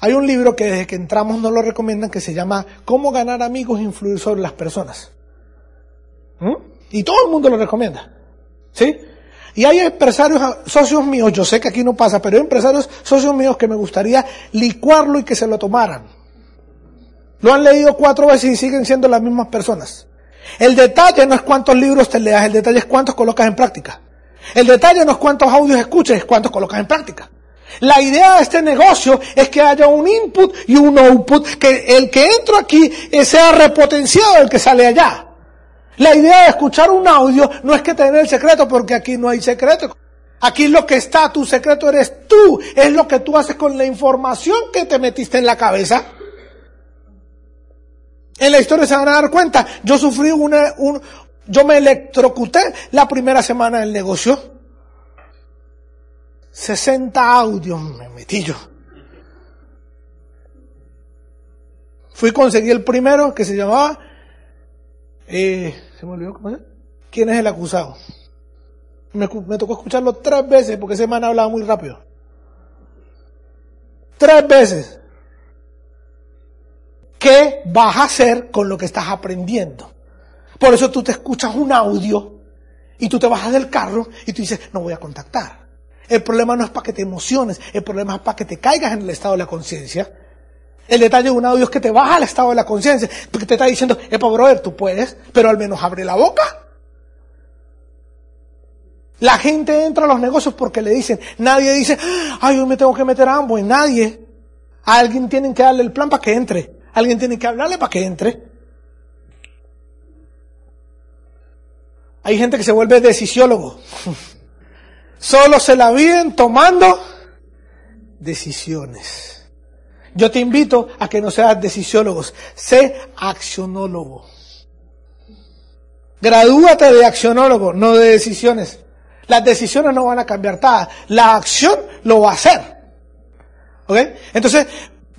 [SPEAKER 2] Hay un libro que desde que entramos nos lo recomiendan que se llama Cómo ganar amigos e influir sobre las personas. ¿Mm? Y todo el mundo lo recomienda. ¿Sí? Y hay empresarios, socios míos, yo sé que aquí no pasa, pero hay empresarios, socios míos que me gustaría licuarlo y que se lo tomaran. Lo han leído cuatro veces y siguen siendo las mismas personas. El detalle no es cuántos libros te leas, el detalle es cuántos colocas en práctica. El detalle no es cuántos audios escuches, es cuántos colocas en práctica. La idea de este negocio es que haya un input y un output, que el que entra aquí sea repotenciado del que sale allá. La idea de escuchar un audio no es que tener el secreto, porque aquí no hay secreto. Aquí lo que está, tu secreto eres tú, es lo que tú haces con la información que te metiste en la cabeza. En la historia se van a dar cuenta, yo sufrí una, un, yo me electrocuté la primera semana del negocio. 60 audios me metí yo. Fui a conseguir el primero que se llamaba, eh, se me olvidó cómo es. ¿Quién es el acusado? Me, me tocó escucharlo tres veces porque ese man hablaba muy rápido. Tres veces. ¿Qué vas a hacer con lo que estás aprendiendo? Por eso tú te escuchas un audio y tú te bajas del carro y tú dices, no voy a contactar. El problema no es para que te emociones, el problema es para que te caigas en el estado de la conciencia. El detalle de un audio es que te baja al estado de la conciencia, porque te está diciendo, epa, brother, tú puedes, pero al menos abre la boca. La gente entra a los negocios porque le dicen, nadie dice, ay, yo me tengo que meter a ambos, nadie. A alguien tienen que darle el plan para que entre, alguien tiene que hablarle para que entre. Hay gente que se vuelve decisiólogo. Solo se la viven tomando decisiones. Yo te invito a que no seas decisiólogos, sé accionólogo. Gradúate de accionólogo, no de decisiones. Las decisiones no van a cambiar nada. La acción lo va a hacer. ¿Ok? Entonces,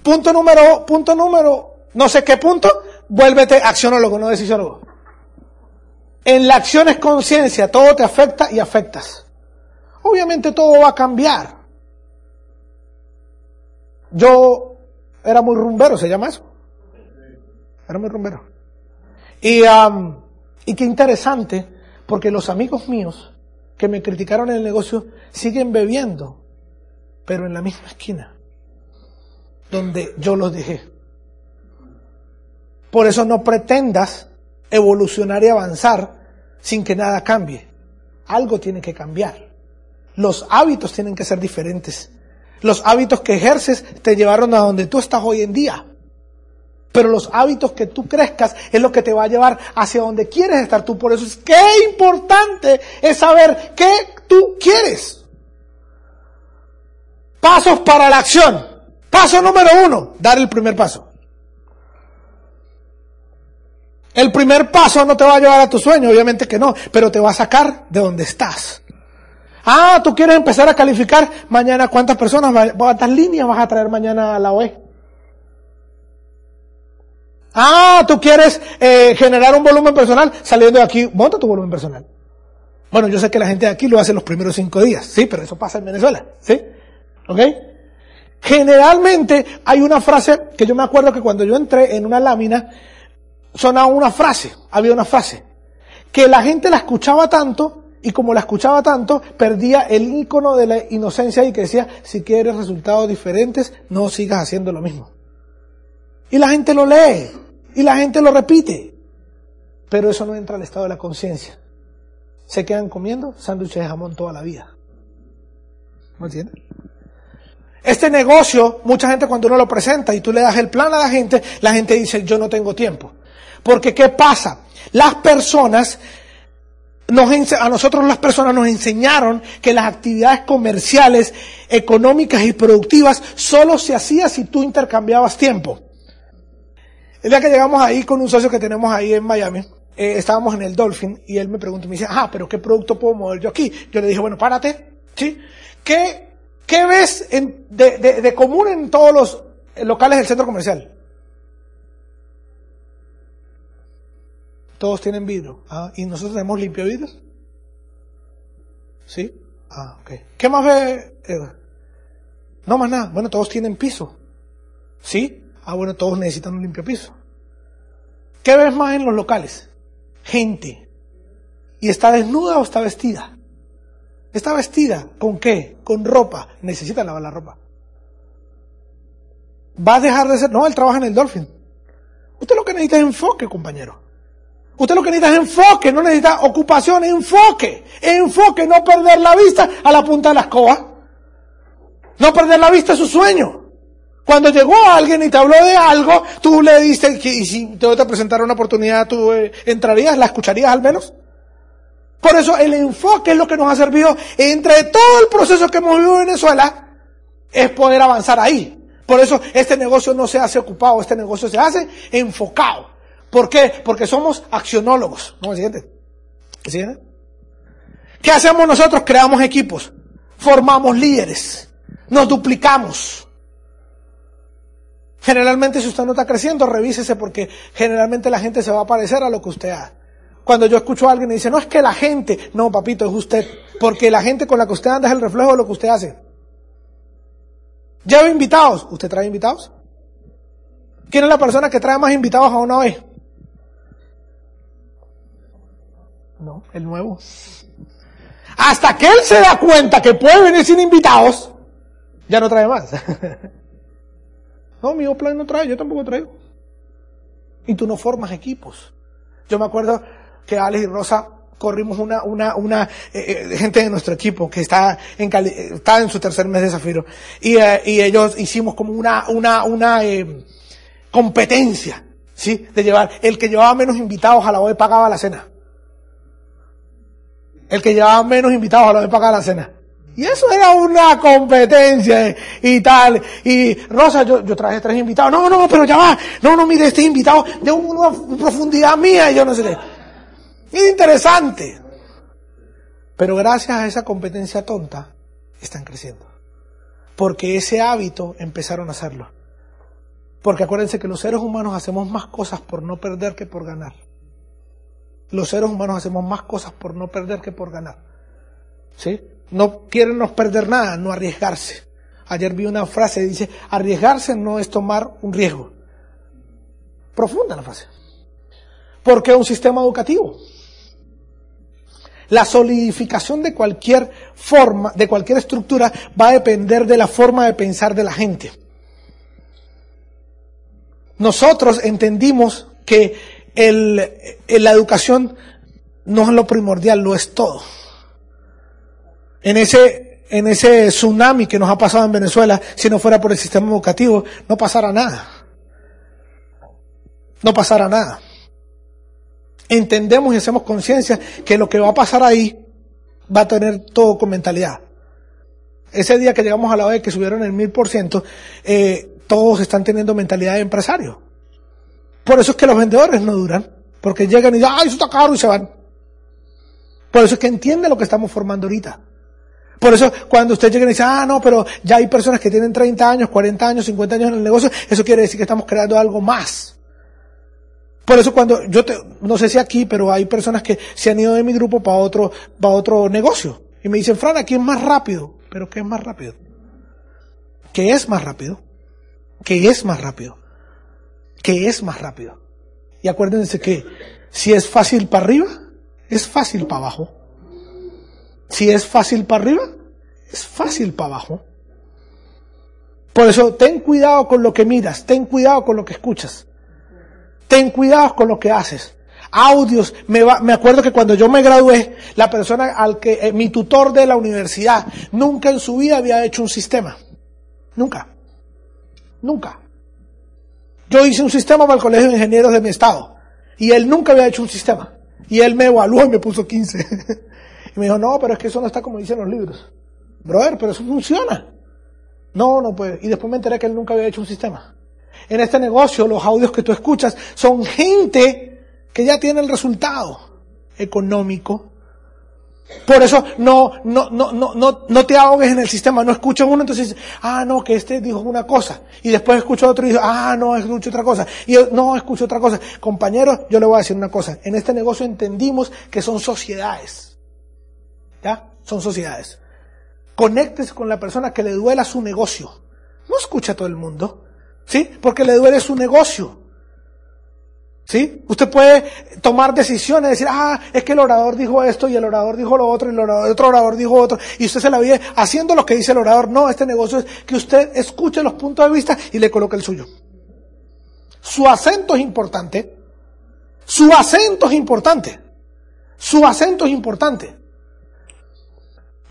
[SPEAKER 2] punto número, punto número, no sé qué punto, vuélvete accionólogo, no decisionólogo. En la acción es conciencia, todo te afecta y afectas. Obviamente todo va a cambiar. Yo era muy rumbero, ¿se llama eso? Era muy rumbero. Y, y qué interesante, porque los amigos míos que me criticaron en el negocio siguen bebiendo, pero en la misma esquina donde yo los dejé. Por eso no pretendas evolucionar y avanzar sin que nada cambie. Algo tiene que cambiar. Los hábitos tienen que ser diferentes. Los hábitos que ejerces te llevaron a donde tú estás hoy en día. Pero los hábitos que tú crezcas es lo que te va a llevar hacia donde quieres estar tú. Por eso es que importante es saber qué tú quieres. Pasos para la acción. Paso número uno, dar el primer paso. El primer paso no te va a llevar a tu sueño, obviamente que no, pero te va a sacar de donde estás. Ah, tú quieres empezar a calificar mañana cuántas personas, cuántas líneas vas a traer mañana a la OE. Ah, tú quieres eh, generar un volumen personal saliendo de aquí, monta tu volumen personal. Bueno, yo sé que la gente de aquí lo hace los primeros cinco días, sí, pero eso pasa en Venezuela, ¿sí? ¿Ok? Generalmente hay una frase que yo me acuerdo que cuando yo entré en una lámina, sonaba una frase, había una frase, que la gente la escuchaba tanto y como la escuchaba tanto, perdía el icono de la inocencia y que decía, si quieres resultados diferentes, no sigas haciendo lo mismo. Y la gente lo lee, y la gente lo repite, pero eso no entra al estado de la conciencia. Se quedan comiendo sándwiches de jamón toda la vida. ¿No entiendes? Este negocio, mucha gente cuando uno lo presenta y tú le das el plan a la gente, la gente dice, yo no tengo tiempo. Porque ¿qué pasa? Las personas, nos, a nosotros las personas nos enseñaron que las actividades comerciales, económicas y productivas solo se hacía si tú intercambiabas tiempo. El día que llegamos ahí con un socio que tenemos ahí en Miami, eh, estábamos en el Dolphin y él me preguntó, me dice, ah, pero ¿qué producto puedo mover yo aquí? Yo le dije, bueno, párate, ¿sí? ¿Qué ¿Qué ves de, común en todos los locales del centro comercial? Todos tienen vidrio. Ah, ¿Y nosotros tenemos limpio vidrio? ¿Sí? Ah, ok. ¿Qué más ve? No más nada. Bueno, todos tienen piso. ¿Sí? Ah, bueno, todos necesitan un limpio piso. ¿Qué ves más en los locales? Gente. ¿Y está desnuda o está vestida? Está vestida. ¿Con qué? Con ropa. Necesita lavar la ropa. ¿Va a dejar de ser? No, él trabaja en el Dolphin. Usted lo que necesita es enfoque, compañero. Usted lo que necesita es enfoque, no necesita ocupación, enfoque. Enfoque, no perder la vista a la punta de la escoba. No perder la vista a su sueño. Cuando llegó alguien y te habló de algo, tú le diste, y si te presentara una oportunidad, tú eh, entrarías, la escucharías al menos. Por eso el enfoque es lo que nos ha servido entre todo el proceso que hemos vivido en Venezuela, es poder avanzar ahí. Por eso este negocio no se hace ocupado, este negocio se hace enfocado. ¿Por qué? Porque somos accionólogos. ¿No? ¿El siguiente? ¿El siguiente? ¿Qué hacemos nosotros? Creamos equipos, formamos líderes, nos duplicamos. Generalmente si usted no está creciendo, revísese porque generalmente la gente se va a parecer a lo que usted hace. Cuando yo escucho a alguien y dice, no es que la gente, no papito, es usted, porque la gente con la que usted anda es el reflejo de lo que usted hace. Lleva invitados, ¿usted trae invitados? ¿Quién es la persona que trae más invitados a una vez? No, el nuevo. Hasta que él se da cuenta que puede venir sin invitados, ya no trae más. [laughs] no, mi plan no trae, yo tampoco traigo. Y tú no formas equipos. Yo me acuerdo que Alex y Rosa corrimos una, una, una eh, eh, gente de nuestro equipo que está en, está en su tercer mes de Zafiro. Y, eh, ellos hicimos como una, una, una competencia, ¿sí? De llevar, el que llevaba menos invitados a la vez pagaba la cena. El que llevaba menos invitados a la vez pagaba la cena. Y eso era una competencia y tal. Y Rosa, yo, yo traje tres invitados. No, no, pero ya va. No, no, mire, este invitado de una profundidad mía y yo no sé qué. Es interesante. Pero gracias a esa competencia tonta, están creciendo. Porque ese hábito empezaron a hacerlo. Porque acuérdense que los seres humanos hacemos más cosas por no perder que por ganar. Los seres humanos hacemos más cosas por no perder que por ganar. ¿Sí? No quieren no perder nada, no arriesgarse. Ayer vi una frase que dice, arriesgarse no es tomar un riesgo. Profunda la frase. Porque un sistema educativo. La solidificación de cualquier forma, de cualquier estructura, va a depender de la forma de pensar de la gente. Nosotros entendimos que el, la educación no es lo primordial, lo es todo. En ese, en ese tsunami que nos ha pasado en Venezuela, si no fuera por el sistema educativo, no pasara nada. No pasara nada. Entendemos y hacemos conciencia que lo que va a pasar ahí va a tener todo con mentalidad. Ese día que llegamos a la vez que subieron el mil por ciento, eh, todos están teniendo mentalidad de empresario. Por eso es que los vendedores no duran, porque llegan y dicen, ay, eso está caro y se van. Por eso es que entiende lo que estamos formando ahorita. Por eso cuando usted llega y dice, ah, no, pero ya hay personas que tienen 30 años, 40 años, 50 años en el negocio, eso quiere decir que estamos creando algo más. Por eso cuando yo te, no sé si aquí, pero hay personas que se han ido de mi grupo para otro, para otro negocio. Y me dicen, Fran, aquí es más rápido. ¿Pero qué es más rápido? ¿Qué es más rápido? ¿Qué es más rápido? ¿Qué es más rápido? Y acuérdense que si es fácil para arriba, es fácil para abajo. Si es fácil para arriba, es fácil para abajo. Por eso, ten cuidado con lo que miras, ten cuidado con lo que escuchas. Ten cuidado con lo que haces. Audios, me, me acuerdo que cuando yo me gradué, la persona al que, eh, mi tutor de la universidad, nunca en su vida había hecho un sistema. Nunca. Nunca. Yo hice un sistema para el colegio de ingenieros de mi estado. Y él nunca había hecho un sistema. Y él me evaluó y me puso 15. [laughs] y me dijo, no, pero es que eso no está como dicen los libros. Brother, pero eso funciona. No, no puede. Y después me enteré que él nunca había hecho un sistema. En este negocio, los audios que tú escuchas son gente que ya tiene el resultado económico. Por eso no, no, no, no, no, no te ahogues en el sistema, no escuchas uno, entonces, ah, no, que este dijo una cosa, y después escucho otro y dice, ah, no, escucho otra cosa, y yo, no, escucho otra cosa. Compañeros, yo le voy a decir una cosa, en este negocio entendimos que son sociedades. ¿Ya? Son sociedades. Conéctese con la persona que le duela su negocio. No escucha a todo el mundo. ¿Sí? Porque le duele su negocio. ¿Sí? Usted puede tomar decisiones, decir, ah, es que el orador dijo esto y el orador dijo lo otro y el otro orador dijo otro y usted se la vive haciendo lo que dice el orador. No, este negocio es que usted escuche los puntos de vista y le coloque el suyo. Su acento es importante. Su acento es importante. Su acento es importante.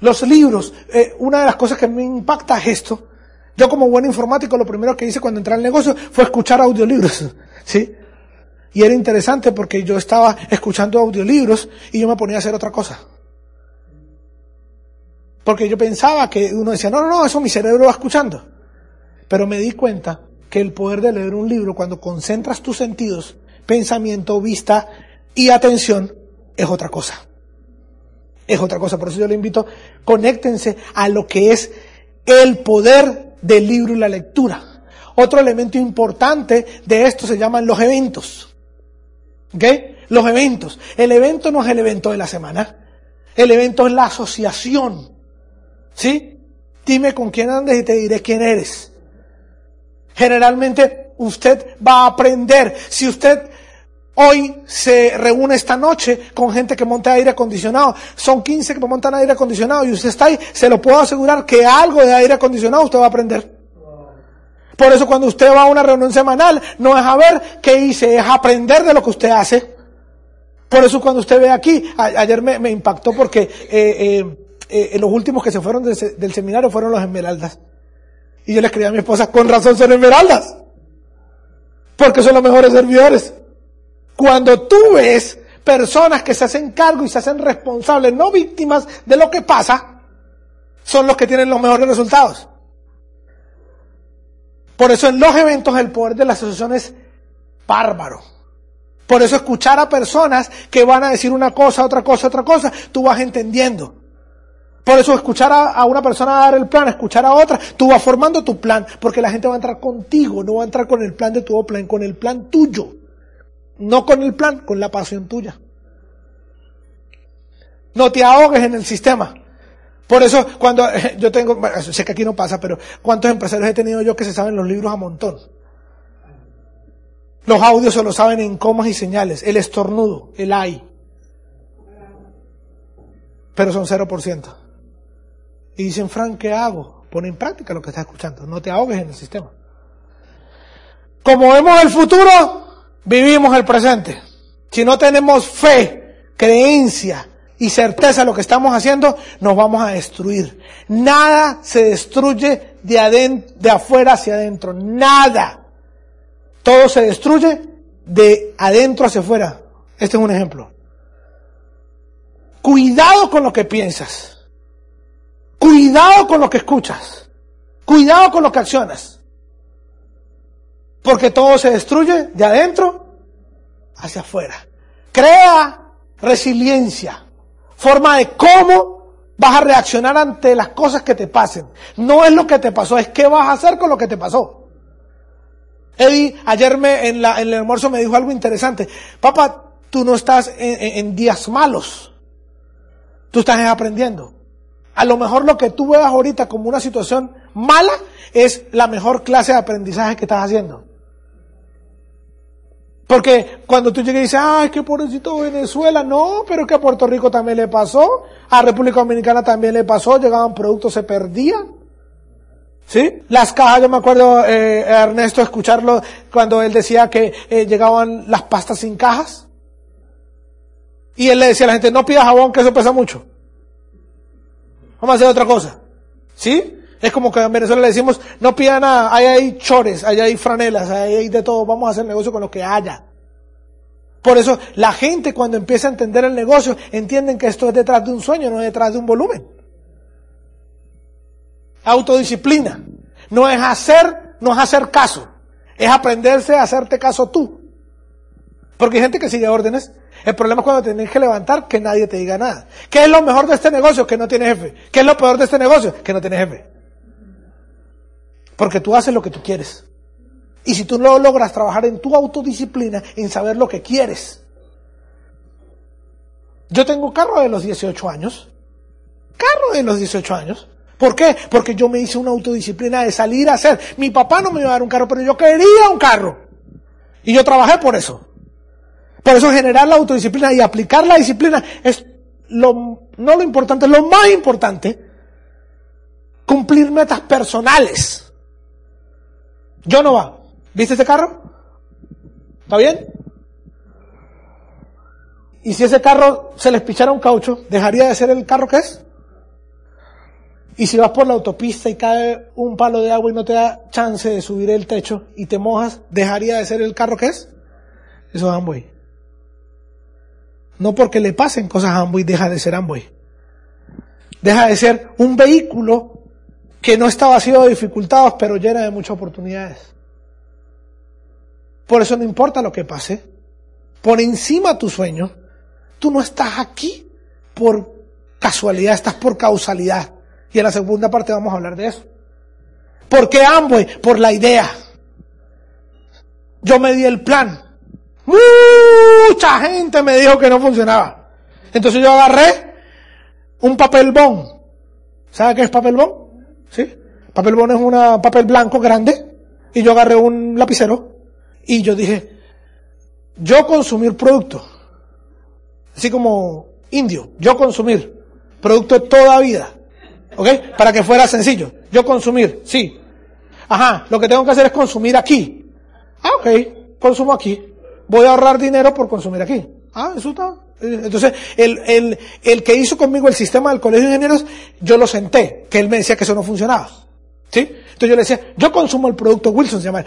[SPEAKER 2] Los libros, eh, una de las cosas que me impacta es esto. Yo como buen informático lo primero que hice cuando entré al negocio fue escuchar audiolibros. [laughs] ¿Sí? Y era interesante porque yo estaba escuchando audiolibros y yo me ponía a hacer otra cosa. Porque yo pensaba que uno decía, no, no, no, eso mi cerebro va escuchando. Pero me di cuenta que el poder de leer un libro, cuando concentras tus sentidos, pensamiento, vista y atención es otra cosa. Es otra cosa. Por eso yo le invito, conéctense a lo que es el poder del libro y la lectura. Otro elemento importante de esto se llaman los eventos. ¿Ok? Los eventos. El evento no es el evento de la semana. El evento es la asociación. ¿Sí? Dime con quién andes y te diré quién eres. Generalmente usted va a aprender. Si usted hoy se reúne esta noche con gente que monta aire acondicionado, son 15 que montan aire acondicionado y usted está ahí, se lo puedo asegurar que algo de aire acondicionado usted va a aprender. Por eso cuando usted va a una reunión semanal, no es a ver qué hice, es aprender de lo que usted hace. Por eso cuando usted ve aquí, ayer me, impactó porque eh, eh, eh, los últimos que se fueron del seminario fueron los esmeraldas. Y yo le escribí a mi esposa, con razón son esmeraldas. Porque son los mejores servidores. Cuando tú ves personas que se hacen cargo y se hacen responsables, no víctimas de lo que pasa, son los que tienen los mejores resultados. Por eso en los eventos el poder de la asociación es bárbaro. Por eso escuchar a personas que van a decir una cosa, otra cosa, otra cosa, tú vas entendiendo. Por eso escuchar a, una persona dar el plan, escuchar a otra, tú vas formando tu plan, porque la gente va a entrar contigo, no va a entrar con el plan de tu plan, con el plan tuyo. No con el plan, con la pasión tuya. No te ahogues en el sistema. Por eso, cuando [laughs] yo tengo, sé que aquí no pasa, pero ¿cuántos empresarios he tenido yo que se saben los libros a montón? Los audios se lo saben en comas y señales, el estornudo, el ay. Pero son 0%. Y dicen, Frank, ¿qué hago? Pone en práctica lo que estás escuchando, no te ahogues en el sistema. Como vemos el futuro, vivimos el presente. Si no tenemos fe, creencia, y certeza lo que estamos haciendo, nos vamos a destruir. Nada se destruye de, adentro, de afuera hacia adentro. Nada. Todo se destruye de adentro hacia afuera. Este es un ejemplo. Cuidado con lo que piensas. Cuidado con lo que escuchas. Cuidado con lo que accionas. Porque todo se destruye de adentro hacia afuera. Crea resiliencia forma de cómo vas a reaccionar ante las cosas que te pasen. No es lo que te pasó, es qué vas a hacer con lo que te pasó. Eddie ayer me, en, la, en el almuerzo me dijo algo interesante. Papá, tú no estás en, en días malos. Tú estás aprendiendo. A lo mejor lo que tú veas ahorita como una situación mala es la mejor clase de aprendizaje que estás haciendo. Porque cuando tú llegas y dices, ay, qué pobrecito Venezuela, no, pero que a Puerto Rico también le pasó, a República Dominicana también le pasó, llegaban productos, se perdían. ¿Sí? Las cajas, yo me acuerdo, eh, Ernesto, escucharlo cuando él decía que eh, llegaban las pastas sin cajas. Y él le decía a la gente, no pida jabón, que eso pesa mucho. Vamos a hacer otra cosa. ¿Sí? Es como que en Venezuela le decimos, no pida nada, ahí hay chores, ahí hay franelas, ahí hay de todo, vamos a hacer negocio con lo que haya. Por eso la gente cuando empieza a entender el negocio, entienden que esto es detrás de un sueño, no es detrás de un volumen. Autodisciplina. No es hacer, no es hacer caso. Es aprenderse a hacerte caso tú. Porque hay gente que sigue órdenes. El problema es cuando tienes que levantar que nadie te diga nada. ¿Qué es lo mejor de este negocio? Que no tiene jefe. ¿Qué es lo peor de este negocio? Que no tiene jefe. Porque tú haces lo que tú quieres. Y si tú no logras trabajar en tu autodisciplina, en saber lo que quieres. Yo tengo carro de los 18 años. Carro de los 18 años. ¿Por qué? Porque yo me hice una autodisciplina de salir a hacer. Mi papá no me iba a dar un carro, pero yo quería un carro. Y yo trabajé por eso. Por eso generar la autodisciplina y aplicar la disciplina es lo, no lo importante, lo más importante. Cumplir metas personales. Yo no va. ¿Viste ese carro? ¿Está bien? Y si ese carro se les pichara un caucho, ¿dejaría de ser el carro que es? Y si vas por la autopista y cae un palo de agua y no te da chance de subir el techo y te mojas, ¿dejaría de ser el carro que es? Eso es Amway. No porque le pasen cosas a Amway deja de ser Amway. Deja de ser un vehículo que no está vacío de dificultades, pero llena de muchas oportunidades. Por eso no importa lo que pase, por encima de tu sueño, tú no estás aquí por casualidad, estás por causalidad. Y en la segunda parte vamos a hablar de eso. ¿Por qué Amway? Por la idea. Yo me di el plan. Mucha gente me dijo que no funcionaba. Entonces yo agarré un papel bond. ¿Sabe qué es papel? ¿Sí? Papel bond es un papel blanco grande. Y yo agarré un lapicero. Y yo dije, yo consumir producto. Así como indio. Yo consumir producto toda vida. ¿Ok? Para que fuera sencillo. Yo consumir, sí. Ajá, lo que tengo que hacer es consumir aquí. Ah, ok, consumo aquí. Voy a ahorrar dinero por consumir aquí. Ah, eso está. Entonces, el, el, el que hizo conmigo el sistema del colegio de ingenieros, yo lo senté, que él me decía que eso no funcionaba. ¿Sí? Entonces yo le decía, yo consumo el producto, Wilson se llama.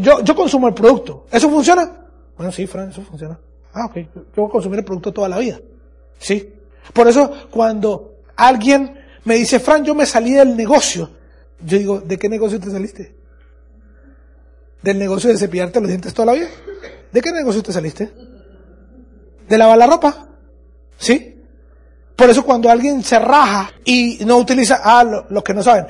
[SPEAKER 2] Yo, yo consumo el producto. ¿Eso funciona? Bueno, sí, Fran, eso funciona. Ah, ok. Yo voy a consumir el producto toda la vida. ¿Sí? Por eso, cuando alguien me dice, Fran, yo me salí del negocio, yo digo, ¿de qué negocio te saliste? ¿Del negocio de cepillarte los dientes toda la vida? ¿De qué negocio te saliste? ¿De lavar la ropa? ¿Sí? Por eso cuando alguien se raja y no utiliza, ah, los que no saben,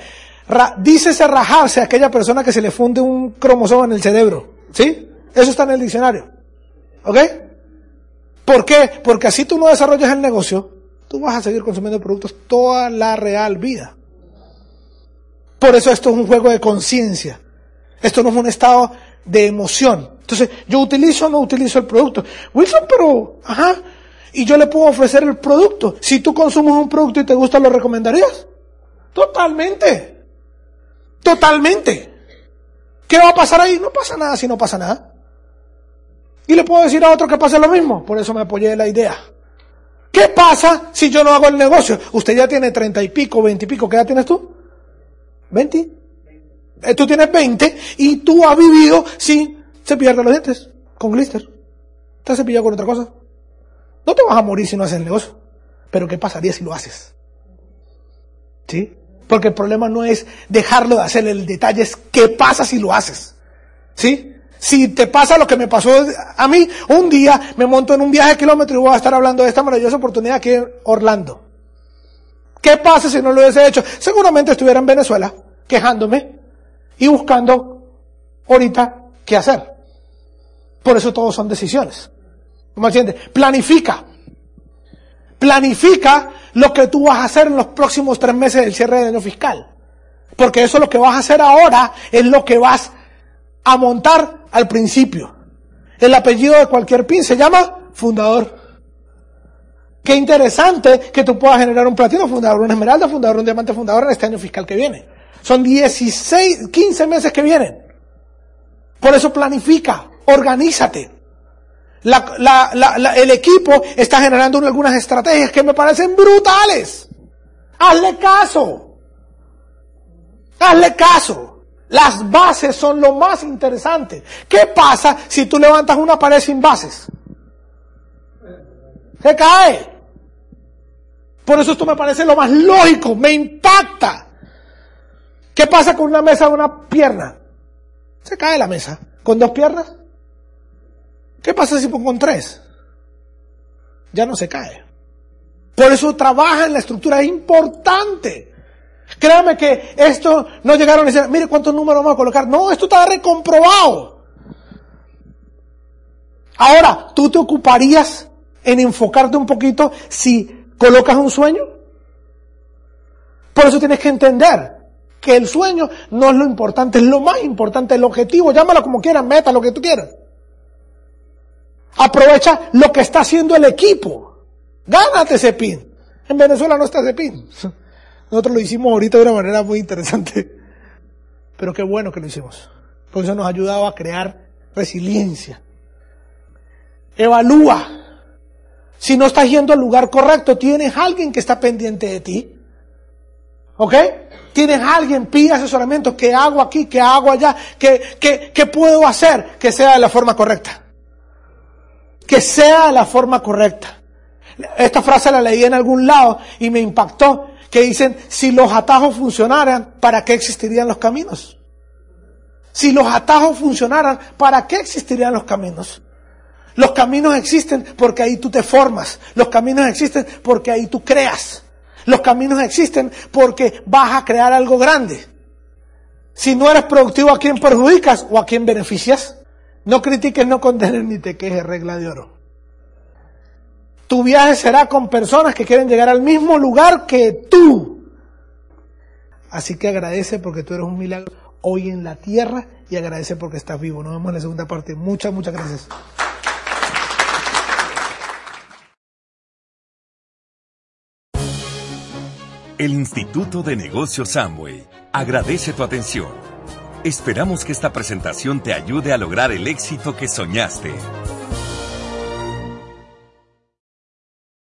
[SPEAKER 2] ra, dícese rajarse a aquella persona que se le funde un cromosoma en el cerebro. ¿Sí? Eso está en el diccionario. ¿Ok? ¿Por qué? Porque así tú no desarrollas el negocio, tú vas a seguir consumiendo productos toda la real vida. Por eso esto es un juego de conciencia. Esto no es un estado de emoción. Entonces, yo utilizo o no utilizo el producto. Wilson, pero, ajá, y yo le puedo ofrecer el producto. Si tú consumes un producto y te gusta, ¿lo recomendarías? Totalmente. Totalmente. ¿Qué va a pasar ahí? No pasa nada si no pasa nada. Y le puedo decir a otro que pase lo mismo. Por eso me apoyé en la idea. ¿Qué pasa si yo no hago el negocio? Usted ya tiene treinta y pico, veinte y pico. ¿Qué edad tienes tú? 20. Eh, tú tienes 20 y tú has vivido sin cepillarte los dientes con glister. Te has cepillado con otra cosa. No te vas a morir si no haces el negocio. Pero ¿qué pasaría si lo haces? ¿Sí? Porque el problema no es dejarlo de hacer, el detalle es qué pasa si lo haces. ¿Sí? Si te pasa lo que me pasó a mí, un día me monto en un viaje de kilómetros y voy a estar hablando de esta maravillosa oportunidad aquí en Orlando. ¿Qué pasa si no lo hubiese hecho? Seguramente estuviera en Venezuela quejándome y buscando ahorita qué hacer. Por eso todos son decisiones. ¿Cómo entiendes? Planifica. Planifica lo que tú vas a hacer en los próximos tres meses del cierre de año fiscal. Porque eso lo que vas a hacer ahora es lo que vas a montar al principio. El apellido de cualquier pin se llama fundador. Qué interesante que tú puedas generar un platino fundador, una esmeralda fundador, un diamante fundador en este año fiscal que viene. Son 16, 15 meses que vienen. Por eso planifica, organízate. el equipo está generando algunas estrategias que me parecen brutales. Hazle caso. Hazle caso. Las bases son lo más interesante. ¿Qué pasa si tú levantas una pared sin bases? Se cae. Por eso esto me parece lo más lógico, me impacta. ¿Qué pasa con una mesa de una pierna? Se cae la mesa. ¿Con dos piernas? ¿Qué pasa si pongo con tres? Ya no se cae. Por eso trabaja en la estructura, es importante. Créame que esto no llegaron a decir, mire cuántos números vamos a colocar. No, esto está recomprobado. Ahora, ¿tú te ocuparías en enfocarte un poquito si colocas un sueño? Por eso tienes que entender que el sueño no es lo importante, es lo más importante, el objetivo, llámalo como quieras, meta, lo que tú quieras. Aprovecha lo que está haciendo el equipo. Gánate ese pin. En Venezuela no está ese pin. Nosotros lo hicimos ahorita de una manera muy interesante. Pero qué bueno que lo hicimos. Porque eso nos ha ayudado a crear resiliencia. Evalúa. Si no estás yendo al lugar correcto, tienes alguien que está pendiente de ti. ¿Ok? Tienes alguien, pide asesoramiento, ¿qué hago aquí? ¿Qué hago allá? ¿Qué, qué, qué puedo hacer que sea de la forma correcta? Que sea de la forma correcta. Esta frase la leí en algún lado y me impactó, que dicen, si los atajos funcionaran, ¿para qué existirían los caminos? Si los atajos funcionaran, ¿para qué existirían los caminos? Los caminos existen porque ahí tú te formas. Los caminos existen porque ahí tú creas. Los caminos existen porque vas a crear algo grande. Si no eres productivo, ¿a quién perjudicas o a quién beneficias? No critiques, no condenes ni te quejes, regla de oro. Tu viaje será con personas que quieren llegar al mismo lugar que tú. Así que agradece porque tú eres un milagro hoy en la tierra y agradece porque estás vivo. Nos vemos en la segunda parte. Muchas, muchas gracias.
[SPEAKER 1] El Instituto de Negocios Samway agradece tu atención. Esperamos que esta presentación te ayude a lograr el éxito que soñaste.